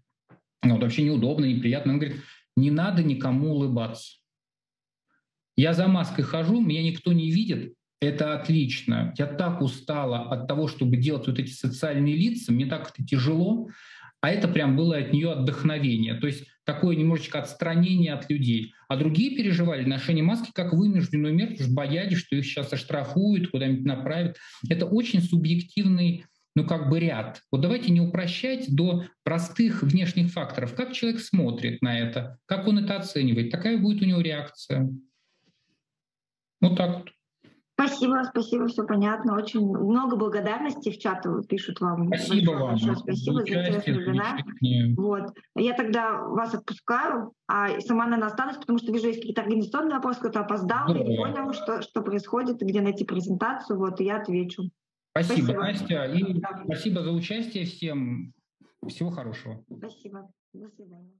Ну, вот вообще неудобно, неприятно. Она говорит, не надо никому улыбаться. Я за маской хожу, меня никто не видит, это отлично. Я так устала от того, чтобы делать вот эти социальные лица, мне так это тяжело, а это прям было от нее отдохновение. То есть такое немножечко отстранение от людей. А другие переживали ношение маски как вынужденную меру, боялись, что их сейчас оштрафуют, куда-нибудь направят. Это очень субъективный ну, как бы ряд. Вот давайте не упрощать до простых внешних факторов. Как человек смотрит на это, как он это оценивает, такая будет у него реакция. Вот так вот. Спасибо, спасибо, все понятно. Очень много благодарности в чат пишут вам. Спасибо вам. Большое спасибо за интересный вебинар. Вот. Я тогда вас отпускаю, а сама, наверное, останусь, потому что вижу, есть какие-то организационные вопросы, кто-то опоздал, да. не понял, что, что происходит, где найти презентацию, вот, и я отвечу. Спасибо, спасибо. Настя, и да. спасибо за участие всем. Всего хорошего. Спасибо. До свидания.